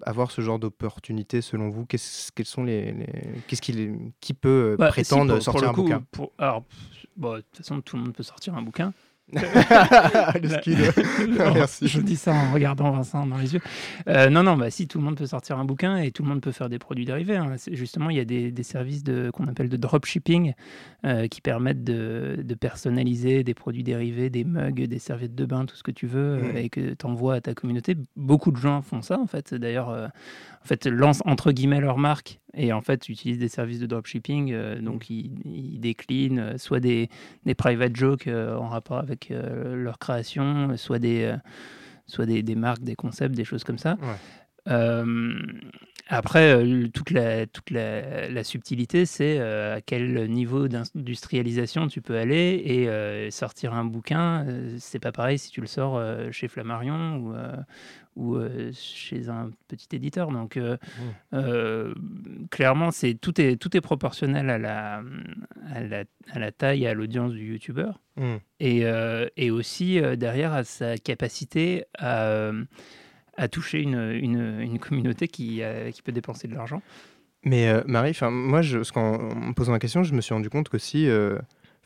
avoir ce genre d'opportunité selon vous Qu'est-ce quels sont les, les- qu'est-ce qu'il qui peut euh, Bah, prétendre pour sortir le un coup, bouquin? pour- alors, bon, de toute façon, tout le monde peut sortir un bouquin. (laughs) Le (laughs) Merci. Je dis ça en regardant Vincent dans les yeux. Euh, non, non, bah si, tout le monde peut sortir un bouquin et tout le monde peut faire des produits dérivés. hein. Justement, il y a des, des services de, qu'on appelle de dropshipping euh, qui permettent de, de personnaliser des produits dérivés, des mugs, des serviettes de bain, tout ce que tu veux, euh, Mm. et que tu envoies à ta communauté. Beaucoup de gens font ça, en fait. D'ailleurs, euh, en fait, lancent entre guillemets leur marque et en fait utilisent des services de dropshipping. euh, donc, ils, ils déclinent euh, soit des, des private jokes euh, en rapport avec euh, leur création, soit des, soit des, des marques, des concepts, des choses comme ça. Ouais. Euh, après, euh, toute, la, toute la, la subtilité, c'est euh, à quel niveau d'industrialisation tu peux aller et sortir un bouquin. c'est pas pareil si tu le sors chez Flammarion ou, ou euh, chez un petit éditeur. Donc, euh, euh, clairement, c'est tout est tout est proportionnel à la à la, à la taille et à l'audience du youtubeur Mm. et, et aussi derrière à sa capacité à, à toucher une, une, communauté qui, euh, qui peut dépenser de l'argent. Mais euh, Marie, moi, je, me posant la question, je me suis rendu compte qu'aussi, euh,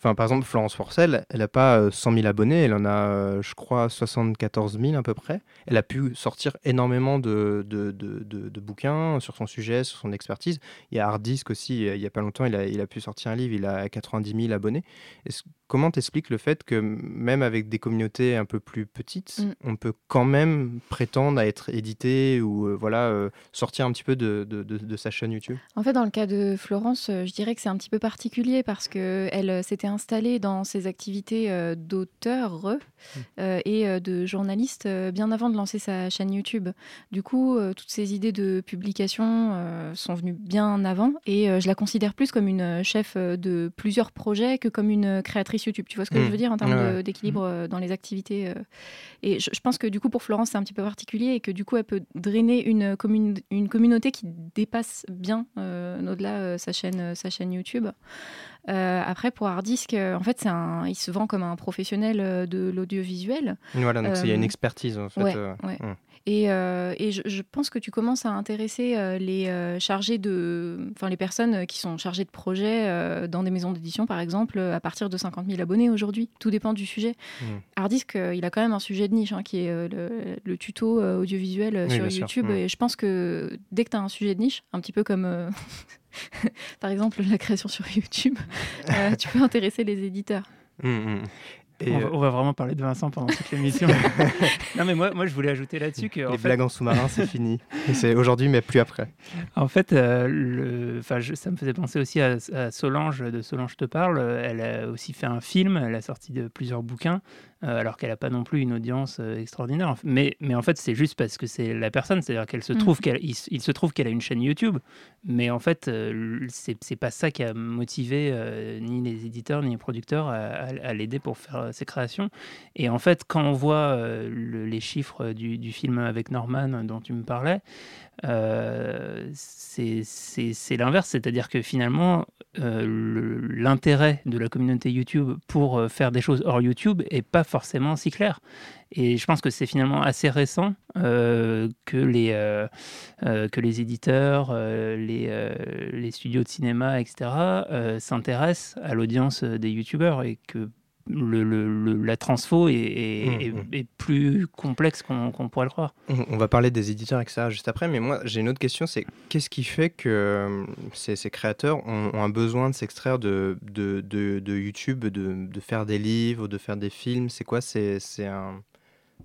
enfin par exemple Florence Forcel, elle n'a pas euh, 100 000 abonnés, elle en a, euh, je crois, 74 000 à peu près. Elle a pu sortir énormément de, de, de- de- de bouquins sur son sujet, sur son expertise. Il y a Hardisk aussi, euh, il y a pas longtemps, il a, il a pu sortir un livre, il a 90 000 abonnés. Est-ce- comment t'expliques le fait que même avec des communautés un peu plus petites, Mm. on peut quand même prétendre à être édité ou euh, voilà euh, sortir un petit peu de, de- de- de sa chaîne YouTube? En fait, dans le cas de Florence, euh, je dirais que c'est un petit peu particulier parce qu'elle euh, s'était installée dans ses activités euh, d'auteur euh, et euh, de journaliste bien avant de lancer sa chaîne YouTube. Du coup, toutes ces idées de publication sont venues bien avant et je la considère plus comme une chef de plusieurs projets que comme une créatrice YouTube. Tu vois ce que Mm. je veux dire en termes d'équilibre euh, dans les activités et je, je pense que du coup, pour Florence, c'est un petit peu particulier et que du coup, elle peut drainer une, commune, une communauté qui dépasse bien euh, au-delà euh, sa, chaîne, euh, sa chaîne YouTube. Euh, après, pour Hardisk, euh, en fait, c'est un, il se vend comme un professionnel euh, de l'audiovisuel. Voilà, donc il y a une expertise en fait. ouais, euh, ouais. mm. Et, euh, et je, je pense que tu commences à intéresser euh, les euh, chargés de, enfin les personnes qui sont chargées de projets dans des maisons d'édition, par exemple, à partir de 50 000 abonnés aujourd'hui. Tout dépend du sujet. Mm. Hardisk, il a quand même un sujet de niche hein, qui est le, le tuto audiovisuel Oui, sur. YouTube. Mm. Et je pense que dès que tu as un sujet de niche, un petit peu comme (laughs) par exemple la création sur YouTube, (laughs) tu peux intéresser les éditeurs. Mm, mm. Et, on, va, euh, on va vraiment parler de Vincent pendant toute l'émission. (laughs) non, mais moi, moi, je voulais ajouter là-dessus que. en les fait, blagues en sous-marin, c'est fini. C'est aujourd'hui, mais plus après. En fait, euh, le- enfin, je- ça me faisait penser aussi à, à Solange de Solange te parle. Elle a aussi fait un film, elle a sorti de plusieurs bouquins, euh, alors qu'elle n'a pas non plus une audience euh, extraordinaire. Mais, mais en fait, c'est juste parce que c'est la personne, c'est-à-dire qu'elle se Mm. trouve qu'elle, il, se trouve qu'elle a une chaîne YouTube, mais en fait, euh, c'est, c'est pas ça qui a motivé euh, ni les éditeurs ni les producteurs à, à- à l'aider pour faire ses créations. Et en fait, quand on voit le- les chiffres du, du film avec Norman dont tu me parlais, euh, c'est l'inverse, c'est-à-dire que finalement, euh, l'intérêt de la communauté YouTube pour euh, faire des choses hors YouTube est pas forcément si clair. Et je pense que c'est finalement assez récent que, les, éditeurs, les, les studios de cinéma, etc., s'intéressent à l'audience des YouTubeurs et que le, la transfo est, est- Mmh, mmh. est plus complexe qu'on pourrait le croire. On va parler des éditeurs, etc. juste après, mais moi j'ai une autre question, c'est qu'est-ce qui fait que euh, ces, ces créateurs ont, ont un besoin de s'extraire de, de, de- de YouTube, de, faire des livres, de faire des films? C'est quoi? C'est un...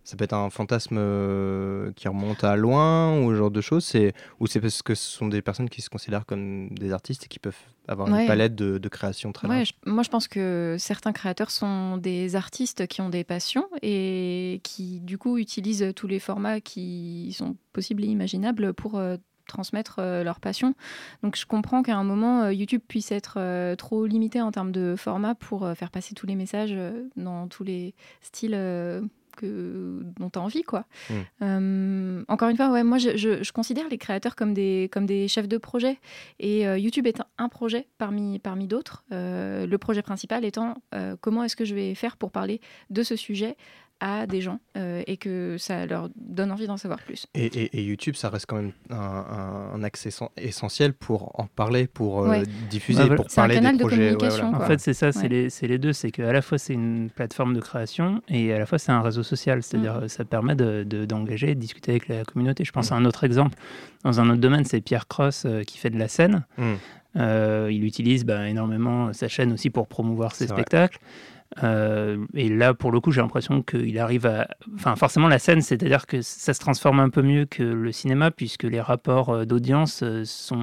Ça peut être un fantasme euh, qui remonte à loin ou ce genre de choses Ou c'est parce que ce sont des personnes qui se considèrent comme des artistes et qui peuvent avoir Ouais. une palette de, de création très Ouais, large je- moi, je pense que certains créateurs sont des artistes qui ont des passions et qui, du coup, utilisent tous les formats qui sont possibles et imaginables pour euh, transmettre euh, leur passion. Donc, je comprends qu'à un moment, euh, YouTube puisse être euh, trop limité en termes de format pour faire passer tous les messages dans tous les styles que, dont tu as envie. Quoi. Mm. Euh, encore une fois, ouais, moi, je, je- je considère les créateurs comme des, comme des chefs de projet. Et euh, YouTube est un, un projet parmi, parmi d'autres. Euh, le projet principal étant comment est-ce que je vais faire pour parler de ce sujet à des gens euh, et que ça leur donne envie d'en savoir plus. Et, et- et YouTube, ça reste quand même un, un- un essen- essentiel pour en parler, pour euh, Ouais. diffuser, voilà. pour C'est un parler canal des de projets. ouais, voilà. En fait, c'est ça, c'est Ouais. les, deux. C'est qu'à la fois, c'est une plateforme de création et à la fois, c'est un réseau social. C'est-à-dire, Mm. euh, ça permet de- de- d'engager, de, discuter avec la communauté. Je pense à un autre exemple. Dans un autre domaine, c'est Pierre Cross euh, qui fait de la scène. Mm. Euh, il utilise bah, énormément sa chaîne aussi pour promouvoir ses vrai. Euh, et là, pour le coup, j'ai l'impression qu'il arrive à. Enfin, forcément, la scène, c'est-à-dire que ça se transforme un peu mieux que le cinéma, puisque les rapports euh, d'audience euh, sont,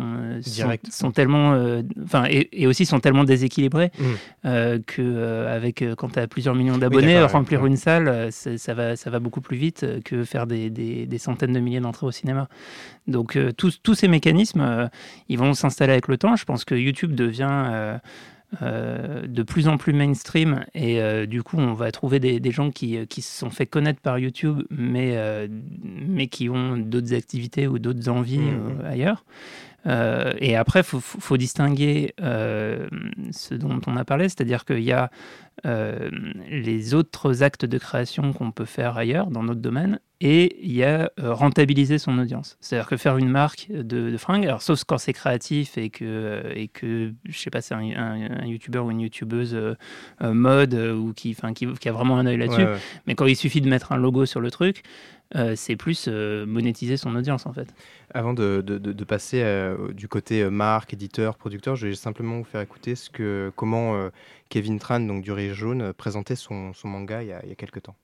sont, tellement. euh, Enfin, et, et aussi sont tellement déséquilibrés Mm. euh, que avec quand tu as plusieurs millions d'abonnés, remplir ouais. une salle, ça va, ça va beaucoup plus vite que faire des, des- des centaines de milliers d'entrées au cinéma. Donc tous, tous ces mécanismes, ils vont s'installer avec le temps. Je pense que YouTube devient euh, de plus en plus mainstream et euh, du coup on va trouver des, des gens qui, euh, qui se sont fait connaître par YouTube mais, euh, mais qui ont d'autres activités ou d'autres envies Mhm. euh, ailleurs. Euh, et après, il faut, faut- faut distinguer euh, ce dont on a parlé, c'est-à-dire qu'il y a euh, les autres actes de création qu'on peut faire ailleurs, dans notre domaine, et il y a rentabiliser son audience. C'est-à-dire que faire une marque de, de fringues, alors sauf quand c'est créatif et que, et que je sais pas, c'est un, un, un youtubeur ou une youtubeuse mode ou qui, enfin, qui, qui a vraiment un œil là-dessus, Ouais, ouais. mais quand il suffit de mettre un logo sur le truc, euh, c'est plus euh, monétiser son audience en fait. Avant de, passer euh, du côté marque, éditeur, producteur, je vais simplement vous faire écouter ce que, comment Kevin Tran, donc du Rire Jaune, présentait son, son manga il y, a, il y a quelques temps.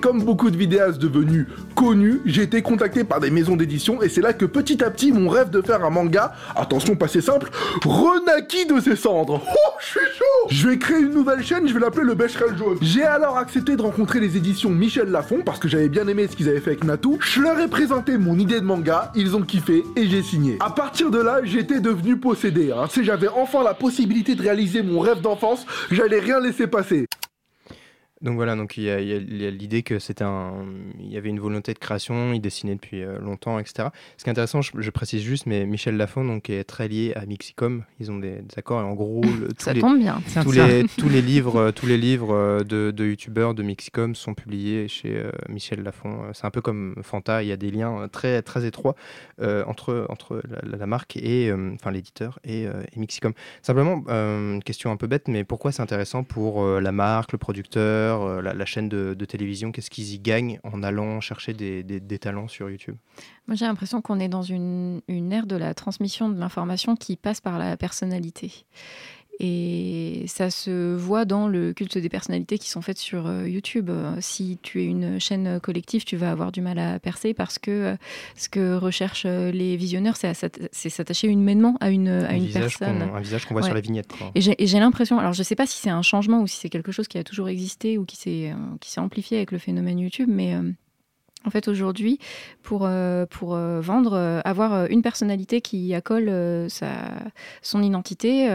Comme beaucoup de vidéastes devenus connus, j'ai été contacté par des maisons d'édition et c'est là que petit à petit mon rêve de faire un manga, attention pas c'est simple, renaquit de ses cendres. Oh, je suis chaud Je vais créer une nouvelle chaîne, je vais l'appeler le Becherel Jaune. J'ai alors accepté de rencontrer les éditions Michel Lafon parce que j'avais bien aimé ce qu'ils avaient fait avec Natou. Je leur ai présenté mon idée de manga, ils ont kiffé et j'ai signé. À partir de là, j'étais devenu possédé. Hein. Si j'avais enfin la possibilité de réaliser mon rêve d'enfance, j'allais rien laisser passer. Donc voilà, donc il y a, l'idée que c'était un, il y avait une volonté de création, il dessinait depuis euh, longtemps, etc. Ce qui est intéressant, je, je précise juste, mais Michel Lafon donc est très lié à Mixicom, ils ont des, des accords et en gros, le- tous Ça les, tombe bien. tous les, tous les livres, euh, tous les livres euh, de, de youtubeurs de Mixicom sont publiés chez euh, Michel Lafon. C'est un peu comme Fanta, il y a des liens très très étroits euh, entre entre la, marque et euh, enfin l'éditeur et, euh, et Mixicom. Simplement, euh, une question un peu bête, mais pourquoi c'est intéressant pour euh, la marque, le producteur, euh, la, chaîne de, télévision Qu'est-ce qu'ils y gagnent en allant chercher des, talents sur YouTube? Moi, j'ai l'impression qu'on est dans une ère de la transmission de l'information qui passe par la personnalité. Et ça se voit dans le culte des personnalités qui sont faites sur euh, YouTube. Si tu es une chaîne collective, tu vas avoir du mal à percer parce que euh, ce que recherchent euh, les visionneurs, c'est s'attacher humainement à une, à un, une personne. un visage qu'on voit sur la vignette. quoi. Et j'ai l'impression, alors je ne sais pas si c'est un changement ou si c'est quelque chose qui a toujours existé ou qui s'est qui s'est amplifié avec le phénomène YouTube, mais euh, en fait aujourd'hui, pour, euh, pour euh, vendre, euh, avoir une personnalité qui accole sa, son identité,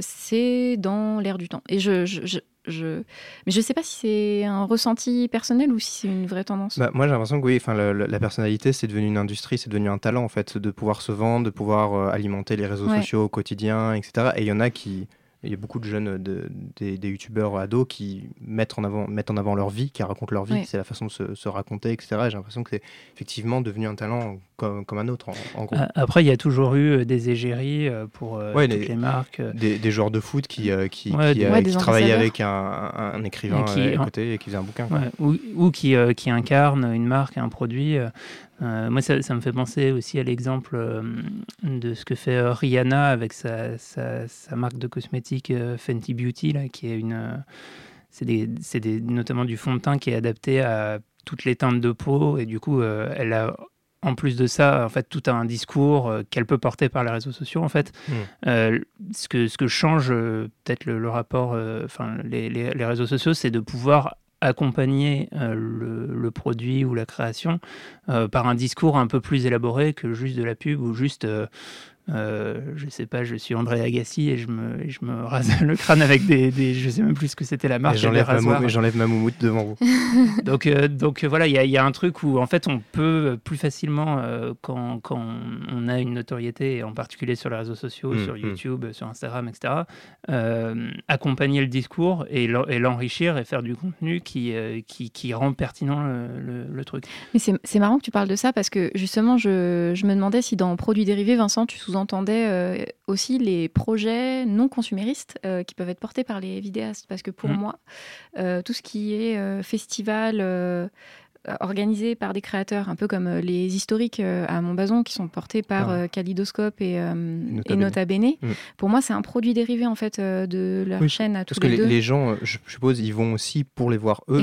c'est dans l'air du temps. Et je, je, je, je- mais je ne sais pas si c'est un ressenti personnel ou si c'est une vraie tendance. Bah, moi, j'ai l'impression que oui, enfin, la personnalité, c'est devenu une industrie, c'est devenu un talent, en fait, de pouvoir se vendre, de pouvoir alimenter les réseaux Ouais. sociaux au quotidien, etc. Et il y en a qui. Il y a beaucoup de jeunes, euh, de- des, des youtubeurs ados qui mettent en, avant, mettent en avant leur vie, qui racontent leur vie, Ouais. c'est la façon de se, se raconter, etc. Et j'ai l'impression que c'est effectivement devenu un talent comme, comme un autre, en, en gros. Après, il y a toujours eu euh, des égéries euh, pour euh, Ouais, toutes les- les, marques. Des, des joueurs de foot qui, euh, qui, Ouais, qui, des- Ouais, qui des travaillaient avec un, un- écrivain Et qui- à côté et qui faisait un bouquin. quoi. Ouais, ou, ou qui, euh, qui incarne une marque, un produit. euh, moi, ça, ça me fait penser aussi à l'exemple euh, de ce que fait euh, Rihanna avec sa, sa, sa marque de cosmétiques euh, Fenty Beauty, là, qui est une. euh, c'est des, c'est des- notamment du fond de teint qui est adapté à toutes les teintes de peau et du coup, euh, elle a en plus de ça, en fait, tout un discours euh, qu'elle peut porter par les réseaux sociaux. En fait, Mm. Euh, ce, que, ce que change euh, peut-être le, le rapport, enfin, les, les- les réseaux sociaux, c'est de pouvoir accompagner le, le produit ou la création par un discours un peu plus élaboré que juste de la pub ou juste euh, euh, je sais pas, je suis André Agassi et je me, je me rase (laughs) le crâne avec des, des, Je sais même plus ce que c'était la marque. J'enlève ma, j'enlève ma moumoute devant vous. (laughs) donc, euh, donc voilà, il y, y, a un truc où en fait on peut plus facilement, euh, quand, quand, on a une notoriété, en particulier sur les réseaux sociaux, mmh, sur mmh. YouTube, sur Instagram, etc., accompagner le discours et l'enrichir et faire du contenu qui, qui, qui rend pertinent le, le, truc. Mais c'est marrant que tu parles de ça parce que justement, je, je me demandais si dans Produits dérivés, Vincent, tu sous entendait euh, aussi les projets non consuméristes euh, qui peuvent être portés par les vidéastes. Parce que pour mmh. moi, euh, tout ce qui est festival, organisés par des créateurs, un peu comme euh, les historiques euh, à Montbazon, qui sont portés par ah. Kaleidoscope et, Nota, Bene. Mm. Pour moi, c'est un produit dérivé en fait de leur chaîne à tous les deux. Parce que les gens, je suppose, ils vont aussi pour les voir eux,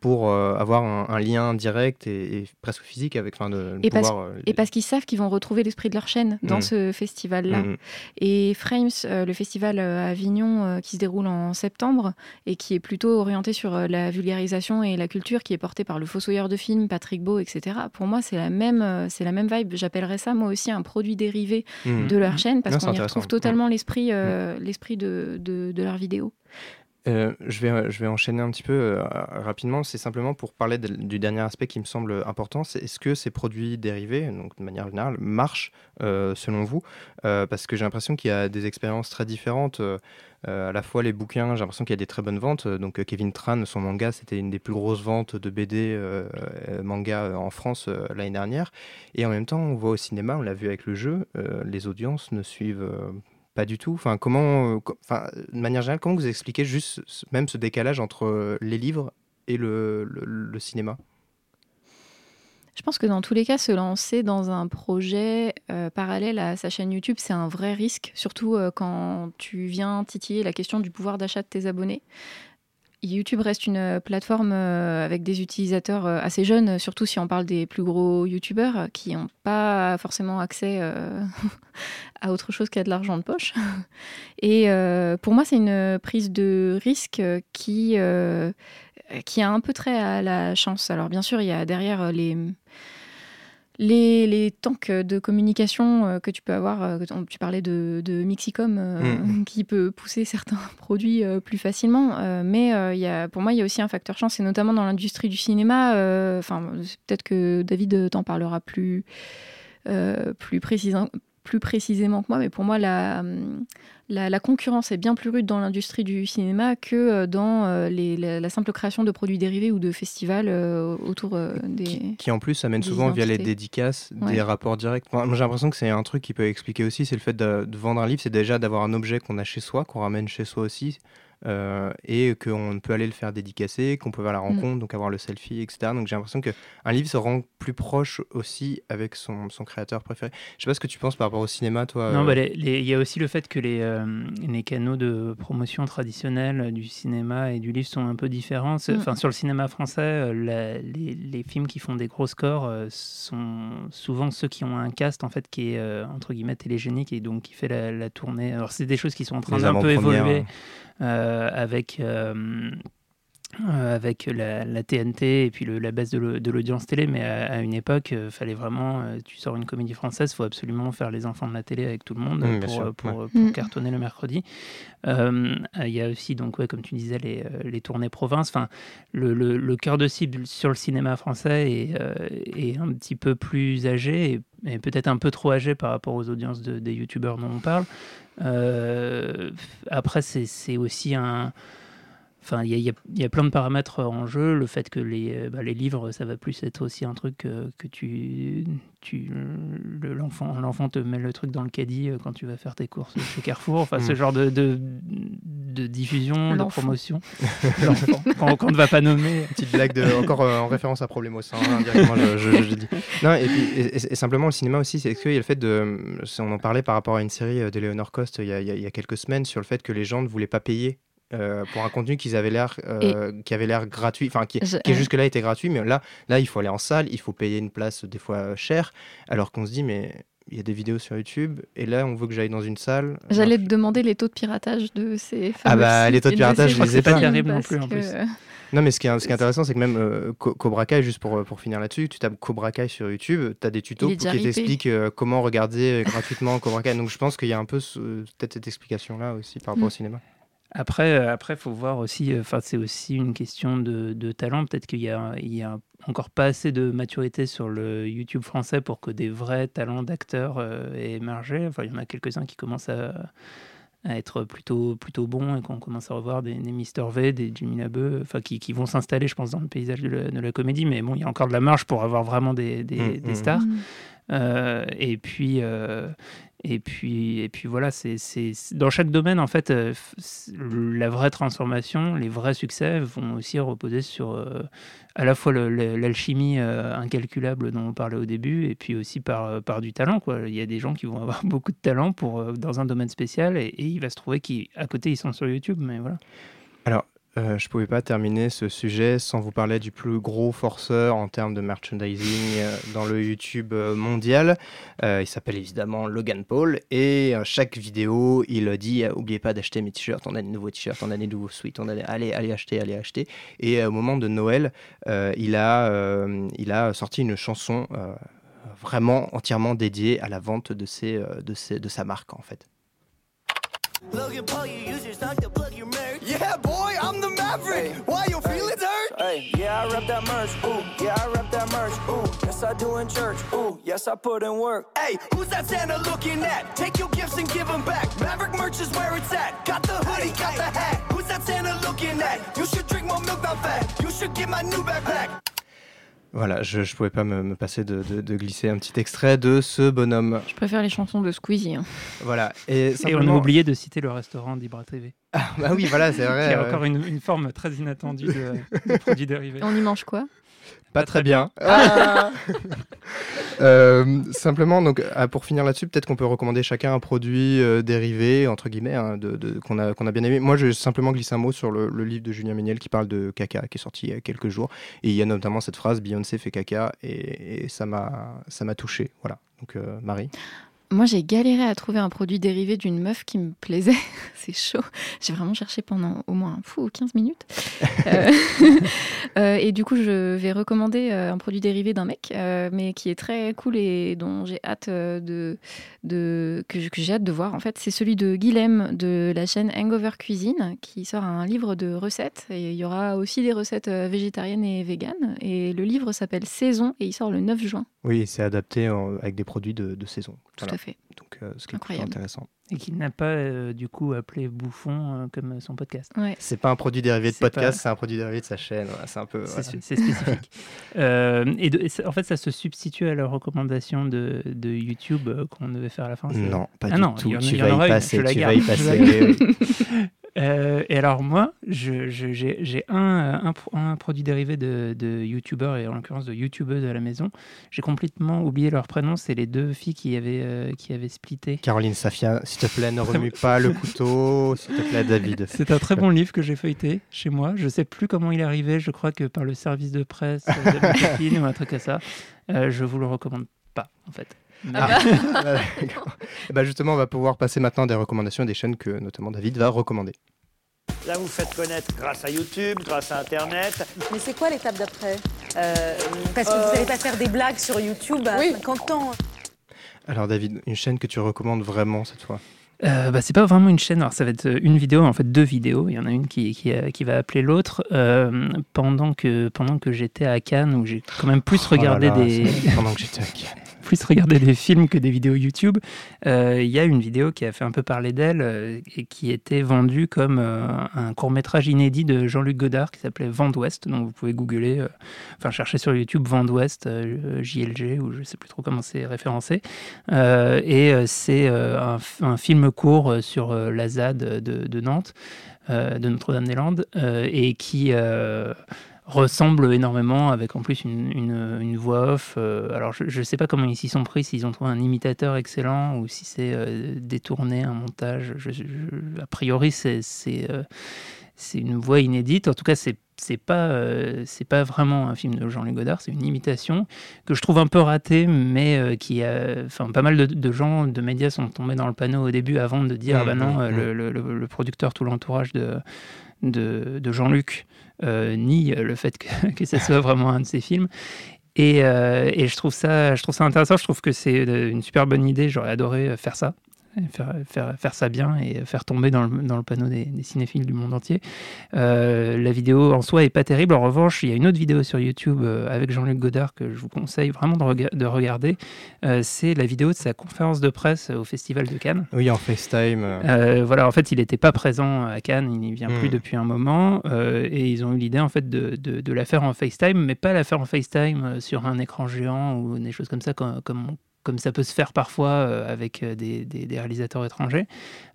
pour avoir un, lien direct et, presque physique avec, de et parce, et parce qu'ils savent qu'ils vont retrouver l'esprit de leur chaîne dans mm. ce festival-là. Mm, et Frames, le festival à Avignon qui se déroule en septembre et qui est plutôt orienté sur la vulgarisation et la culture, qui est porté par le Fossoyeur de films, Patrick Beau, etc. Pour moi, c'est la même, euh, c'est la même vibe. J'appellerais ça moi aussi un produit dérivé mmh. de leur chaîne parce qu'on y retrouve totalement l'esprit, euh, mmh. l'esprit de, de, de leurs vidéos. Euh, je, vais, je vais enchaîner un petit peu rapidement. C'est simplement pour parler du dernier aspect qui me semble important. C'est est-ce que ces produits dérivés, donc de manière générale, marchent selon vous? Parce que j'ai l'impression qu'il y a des expériences très différentes. Euh, à la fois les bouquins, j'ai l'impression qu'il y a des très bonnes ventes. Donc euh, Kevin Tran, son manga, c'était une des plus grosses ventes de BD euh, manga en France l'année dernière. Et en même temps, on voit au cinéma, on l'a vu avec le jeu, les audiences ne suivent pas du tout. Comment, enfin, de manière générale, comment vous expliquez juste même ce décalage entre les livres et le cinéma? Je pense que dans tous les cas, se lancer dans un projet euh, parallèle à sa chaîne YouTube, c'est un vrai risque, surtout euh, quand tu viens titiller la question du pouvoir d'achat de tes abonnés. YouTube reste une plateforme euh, avec des utilisateurs assez jeunes, surtout si on parle des plus gros YouTubeurs qui n'ont pas forcément accès (laughs) à autre chose qu'à de l'argent de poche. (laughs) Et pour moi, c'est une prise de risque qui euh, qui a un peu trait à la chance. Alors bien sûr, il y a derrière euh, les, les, les tanks de communication euh, que tu peux avoir. Tu parlais de, de Mixicom mm. (laughs) qui peut pousser certains (laughs) produits plus facilement. Mais y a, pour moi, il y a aussi un facteur chance, et notamment dans l'industrie du cinéma. Enfin, peut-être que David t'en parlera plus, plus précisément plus précisément que moi, mais pour moi, la, la, concurrence est bien plus rude dans l'industrie du cinéma que euh, dans euh, les, la, simple création de produits dérivés ou de festivals euh, autour des. Qui, en plus amène souvent via les dédicaces des rapports directs. j'ai l'impression que c'est un truc qui peut expliquer aussi, c'est le fait de, de vendre un livre, c'est déjà d'avoir un objet qu'on a chez soi, qu'on ramène chez soi aussi. Euh, et qu'on peut aller le faire dédicacer, qu'on peut aller à la mm. rencontre, donc avoir le selfie, etc. Donc j'ai l'impression qu'un livre se rend plus proche aussi avec son, son, créateur préféré. Je sais pas ce que tu penses par rapport au cinéma, toi. Non, euh. bah, il y a aussi le fait que les, euh, les canaux de promotion traditionnels du cinéma et du livre sont un peu différents. Mm. Enfin, sur le cinéma français, les, les, films qui font des gros scores sont souvent ceux qui ont un cast en fait qui est entre guillemets télégénique et donc qui fait la, la tournée. Alors c'est des choses qui sont en train d'un peu évoluer. Euh, avec euh, euh, avec la, TNT et puis le, la baisse de l'audience télé, mais à, une époque, il fallait vraiment, tu sors une comédie française, il faut absolument faire les enfants de la télé avec tout le monde mmh, pour, pour, mmh. cartonner le mercredi. Il y a aussi, donc, ouais, comme tu disais, les, les tournées province. Enfin, le, le, cœur de cible sur le cinéma français est, est un petit peu plus âgé et, peut-être un peu trop âgé par rapport aux audiences des youtubeurs dont on parle. Euh, après, c'est aussi un Enfin, il y, y, a plein de paramètres en jeu. Le fait que les, bah, les livres, ça va plus être aussi un truc que, que tu, tu l'enfant, l'enfant te met le truc dans le caddie euh, quand tu vas faire tes courses chez Carrefour. Enfin, ce mm. genre de, de, de diffusion, de promotion. (laughs) quand, on ne va pas nommer. Petite blague de, encore euh, en référence à Problemos, hein, directement, je, je, dis. Non, et, puis, et, simplement, le cinéma aussi, c'est qu'il y a le fait de. On en parlait par rapport à une série euh, d'Eleonore Cost il y, a, il y a quelques semaines sur le fait que les gens ne voulaient pas payer euh, pour un contenu qui avait l'air euh, qui avait l'air gratuit enfin qui, qui jusque là était gratuit mais là là il faut aller en salle il faut payer une place des fois chère alors qu'on se dit mais il y a des vidéos sur YouTube, et là, on veut que j'aille dans une salle. J'allais te demander les taux de piratage de ces Ah bah, les taux de piratage, je les ai pas. terrible non plus, en plus. Non, mais ce qui est, ce qui est intéressant, c'est que même euh, Cobra Kai, juste pour, pour finir là-dessus, tu tapes Cobra Kai sur YouTube, tu as des tutos qui t'expliquent euh, comment regarder gratuitement Cobra Kai. Donc je pense qu'il y a un peu peut-être cette explication-là aussi par rapport au Mm. cinéma. Après, euh, après, faut voir aussi. euh, Enfin, c'est aussi une question de, de talent. Peut-être qu'il y a, il y a encore pas assez de maturité sur le YouTube français pour que des vrais talents d'acteurs euh, aient émergé. Enfin, il y en a quelques-uns qui commencent à, à être plutôt, plutôt bons et qu'on commence à revoir des, des Mister V, des Jimmy Labeu, enfin, qui, qui vont s'installer, je pense, dans le paysage de la, de la comédie. Mais bon, il y a encore de la marge pour avoir vraiment des, des, Mm, des mm. stars. Mm. Euh, et puis, euh, et puis, et puis voilà, c'est dans chaque domaine en fait, euh, la vraie transformation, les vrais succès vont aussi reposer sur à la fois l'alchimie incalculable dont on parlait au début, et puis aussi par, du talent. Il y a des gens qui vont avoir (laughs) beaucoup de talent pour dans un domaine spécial, et, et il va se trouver qu'à côté ils sont sur YouTube, mais voilà. Alors, euh, je pouvais pas terminer ce sujet sans vous parler du plus gros forceur en termes de merchandising euh, dans le YouTube euh, mondial. Euh, il s'appelle évidemment Logan Paul et chaque vidéo, il dit Oubliez pas d'acheter mes t-shirts, on a des nouveaux t-shirts, on a des nouveaux sweats, on a des... allez, allez acheter, allez acheter. Et au moment de Noël, euh, il, a, euh, il a sorti une chanson euh, vraiment entièrement dédiée à la vente de, ses, de, ses, de sa marque en fait. Logan Paul, you use your stock to plug your merch. Yeah, boy, I'm the Maverick. Why your feelings hurt? Hey, yeah, I rep that merch. Ooh, yeah, I rep that merch. Ooh, yes, I do in church. Ooh, yes, I put in work. Hey, who's that Santa looking at? Take your gifts and give them back. Maverick merch is where it's at. Got the hoodie, got the hat. Who's that Santa looking at? You should drink more milk, not fat. You should get my new backpack. Voilà, je ne pouvais pas me, me passer de, de- de glisser un petit extrait de ce bonhomme. Je préfère les chansons de Squeezie. hein. Voilà. Et, Et on a oublié de citer le restaurant d'Ibra TV. Ah, bah oui, voilà, c'est (laughs) vrai. Qui a euh, encore une, une forme très inattendue de, (laughs) de produits dérivés. On y mange quoi? Pas très bien. Ah (laughs) Euh, simplement, donc, ah, pour finir là-dessus, peut-être qu'on peut recommander chacun un produit euh, dérivé, entre guillemets, hein, de, de- qu'on a, qu'on a bien aimé. Moi, je vais simplement glisser un mot sur le, le livre de Julien Méniel qui parle de caca, qui est sorti il y a quelques jours. Et il y a notamment cette phrase Beyoncé fait caca, et, et ça m'a ça m'a touché. Voilà. Donc, euh, Marie? Moi, j'ai galéré à trouver un produit dérivé d'une meuf qui me plaisait. (laughs) C'est chaud. J'ai vraiment cherché pendant au moins fou, 15 minutes. (laughs) Euh, (laughs) euh, et du coup, je vais recommander euh, un produit dérivé d'un mec, euh, mais qui est très cool et dont j'ai hâte de, de que, j'ai hâte de voir. En fait, c'est celui de Guilhem de la chaîne Hangover Cuisine, qui sort un livre de recettes. Et il y aura aussi des recettes végétariennes et véganes. Et le livre s'appelle Saison et il sort le 9 juin. Oui, c'est adapté en- avec des produits de, de saison. Tout à fait. Donc, euh, ce qui est intéressant. Et qu'il n'a pas euh, du coup appelé Bouffon euh, comme son podcast. Ouais. C'est pas un produit dérivé de podcast, pas- c'est un produit dérivé de sa chaîne. Voilà, c'est un peu. C'est voilà. su- c'est spécifique. (laughs) Euh, et, de- et ça- en fait, ça se substitue à la recommandation de, de YouTube euh, qu'on devait faire à la fin. c'est- Non, pas ah du non, tout. il y en- Tu il y vas y tu vas y passer, (laughs) Euh, et alors moi, j'ai j'ai un, un, pro- un produit dérivé de, de YouTubeurs, et en l'occurrence de YouTubeuses à la maison. J'ai complètement oublié leur prénom, c'est les deux filles qui avaient, euh, qui avaient splitté. Caroline Safia, s'il te plaît, ne (laughs) remue pas le couteau, s'il te plaît, David. C'est un très bon livre que j'ai feuilleté chez moi. Je sais plus comment il est arrivé. Je crois que par le service de presse euh, de ma (laughs) copine ou un truc comme ça. Euh, je vous le recommande pas, en fait. Mais- Ah, bah. (laughs) Eh ben, justement, on va pouvoir passer maintenant des recommandations des chaînes que notamment David va recommander. Là, vous faites connaître grâce à YouTube, grâce à Internet. Mais c'est quoi l'étape d'après? Parce que vous n'allez pas faire des blagues sur YouTube à 50 ans. Alors, David, une chaîne que tu recommandes vraiment cette fois? Euh, bah, c'est pas vraiment une chaîne, alors ça va être euh, une vidéo, en fait deux vidéos, il y en a une qui, qui, euh, qui va appeler l'autre, euh, pendant que, pendant que j'étais à Cannes, où j'ai quand même plus Oh là regardé là, des... c'est- pendant que j'étais à Cannes. Plus regardé des films que des vidéos YouTube, euh, il y a une vidéo qui a fait un peu parler d'elle euh, et qui était vendue comme euh, un court-métrage inédit de Jean-Luc Godard qui s'appelait Vent d'Ouest, donc vous pouvez googler, enfin chercher sur YouTube Vent d'Ouest, JLG, ou je sais plus trop comment c'est référencé, et c'est un, film court sur la ZAD de, Nantes, de Notre-Dame-des-Landes, et qui ressemble énormément, avec en plus une, une- une voix off. euh, alors, je ne sais pas comment ils s'y sont pris, s'ils ont trouvé un imitateur excellent ou si c'est euh, détourné, un montage. Je- je- a priori, c'est c'est, euh, c'est une voix inédite. En tout cas, c'est c'est pas c'est pas vraiment un film de Jean-Luc Godard, c'est une imitation que je trouve un peu ratée, mais qui a, enfin, pas mal de, gens, de médias sont tombés dans le panneau au début avant de dire, ah bah non, Mmh, le, le- le producteur, tout l'entourage de, de, de Jean-Luc euh, nie le fait que, (laughs) ce soit vraiment un de ses films. Et, euh, et je, trouve ça, je trouve ça intéressant, je trouve que c'est une super bonne idée, j'aurais adoré faire ça. Faire, faire, faire ça bien et faire tomber dans le, dans le panneau des, des cinéphiles du monde entier. Euh, la vidéo en soi est pas terrible. En revanche, il y a une autre vidéo sur YouTube euh, avec Jean-Luc Godard que je vous conseille vraiment de, rega- de regarder. Euh, c'est la vidéo de sa conférence de presse au Festival de Cannes. Oui, en FaceTime. euh. Voilà, en fait, il n'était pas présent à Cannes, il n'y vient plus depuis un moment, et ils ont eu l'idée en fait de, de, de la faire en FaceTime, mais pas la faire en FaceTime sur un écran géant ou des choses comme ça, comme, comme, comme ça peut se faire parfois euh, avec euh, des, réalisateurs étrangers.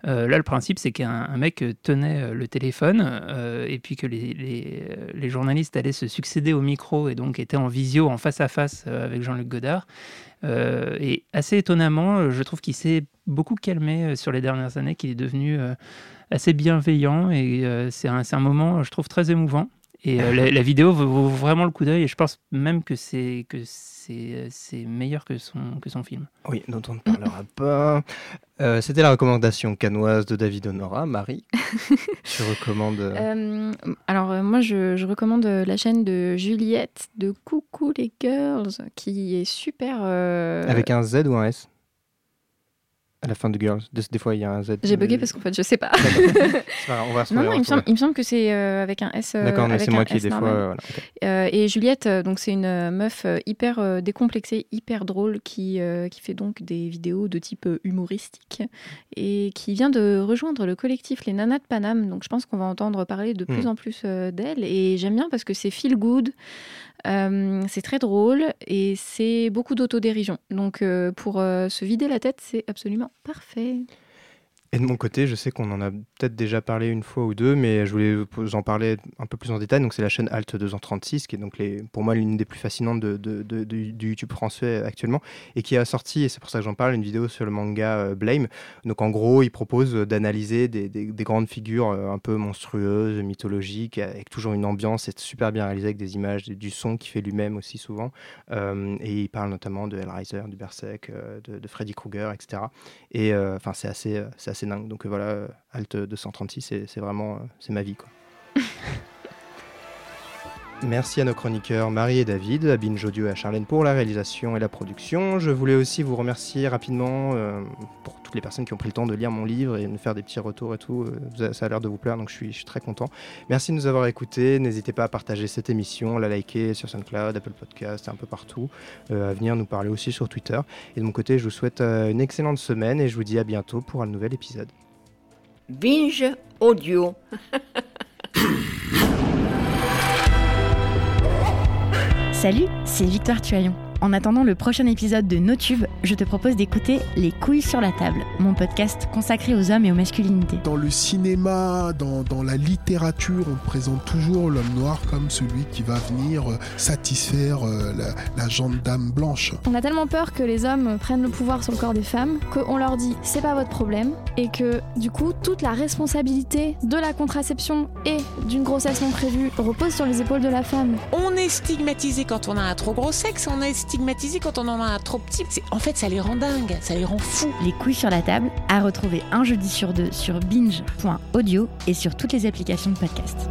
Euh, là, le principe, c'est qu'un un mec tenait le téléphone, et puis que les, journalistes allaient se succéder au micro, et donc étaient en visio, en face à face avec Jean-Luc Godard. Et assez étonnamment, je trouve qu'il s'est beaucoup calmé sur les dernières années, qu'il est devenu assez bienveillant et c'est un moment, je trouve, très émouvant. Et euh, la, la vidéo vaut, vraiment le coup d'œil et je pense même que c'est que c'est c'est meilleur que son que son film. Oui, dont on ne parlera pas. Euh, C'était la recommandation canoise de David Honora. Marie, (laughs) tu recommandes. euh, alors moi je, je recommande la chaîne de Juliette de Coucou les Girls qui est super. euh, Avec un Z ou un S? À la fin de Girls. Des, des fois, il y a un Z. J'ai bugué parce qu'en fait je sais pas. (laughs) On va se non, non, il me, semble, il me semble que c'est euh, avec un S. euh, D'accord, mais c'est moi qui, S des fois, normal. euh, voilà, ok. Euh, et Juliette, euh, donc c'est une euh, meuf euh, hyper euh, décomplexée, hyper drôle, qui, euh, qui fait donc des vidéos de type euh, humoristique et qui vient de rejoindre le collectif Les Nanas de Paname. Donc je pense qu'on va entendre parler de plus Hmm. en plus euh, d'elle. Et j'aime bien parce que c'est feel good, euh, c'est très drôle et c'est beaucoup d'autodérision. Donc euh, pour euh, se vider la tête, c'est absolument parfait. Et de mon côté, je sais qu'on en a peut-être déjà parlé une fois ou deux, mais je voulais vous en parler un peu plus en détail. Donc, c'est la chaîne Alt 236, qui est donc pour moi l'une des plus fascinantes de, du YouTube français actuellement, et qui a sorti, et c'est pour ça que j'en parle, une vidéo sur le manga euh, Blame. Donc, en gros, il propose d'analyser des, des- des grandes figures euh, un peu monstrueuses, mythologiques, avec toujours une ambiance, c'est super bien réalisé avec des images, du son qu'il fait lui-même aussi souvent. Euh, et il parle notamment de Hellraiser, du Berserk, de, Freddy Krueger, etc. Et enfin, c'est assez, assez dingue. Donc euh, voilà, euh, Alt 236, c'est vraiment, euh, c'est ma vie, quoi. (laughs) Merci à nos chroniqueurs Marie et David, à Binge Audio et à Charlène pour la réalisation et la production. Je voulais aussi vous remercier rapidement euh, pour toutes les personnes qui ont pris le temps de lire mon livre et de me faire des petits retours et tout. Euh, Ça a l'air de vous plaire, donc je suis, très content. Merci de nous avoir écoutés. N'hésitez pas à partager cette émission, la liker sur SoundCloud, Apple Podcast, un peu partout. euh, à venir nous parler aussi sur Twitter. Et de mon côté, je vous souhaite une excellente semaine et je vous dis à bientôt pour un nouvel épisode. Binge audio. (laughs) Salut, c'est Victoire Tuaillon. En attendant le prochain épisode de NoTube, je te propose d'écouter Les couilles sur la table, mon podcast consacré aux hommes et aux masculinités. Dans le cinéma, dans, dans la littérature, on présente toujours l'homme noir comme celui qui va venir euh, satisfaire euh, la, la dame blanche. On a tellement peur que les hommes prennent le pouvoir sur le corps des femmes qu'on leur dit c'est pas votre problème et que du coup toute la responsabilité de la contraception et d'une grossesse non prévue repose sur les épaules de la femme. On est stigmatisé quand on a un trop gros sexe, on est stigmatisé quand on en a un trop petit. En fait, ça les rend dingues, ça les rend fous. Les couilles sur la table, à retrouver un jeudi sur deux sur binge.audio et sur toutes les applications de podcast.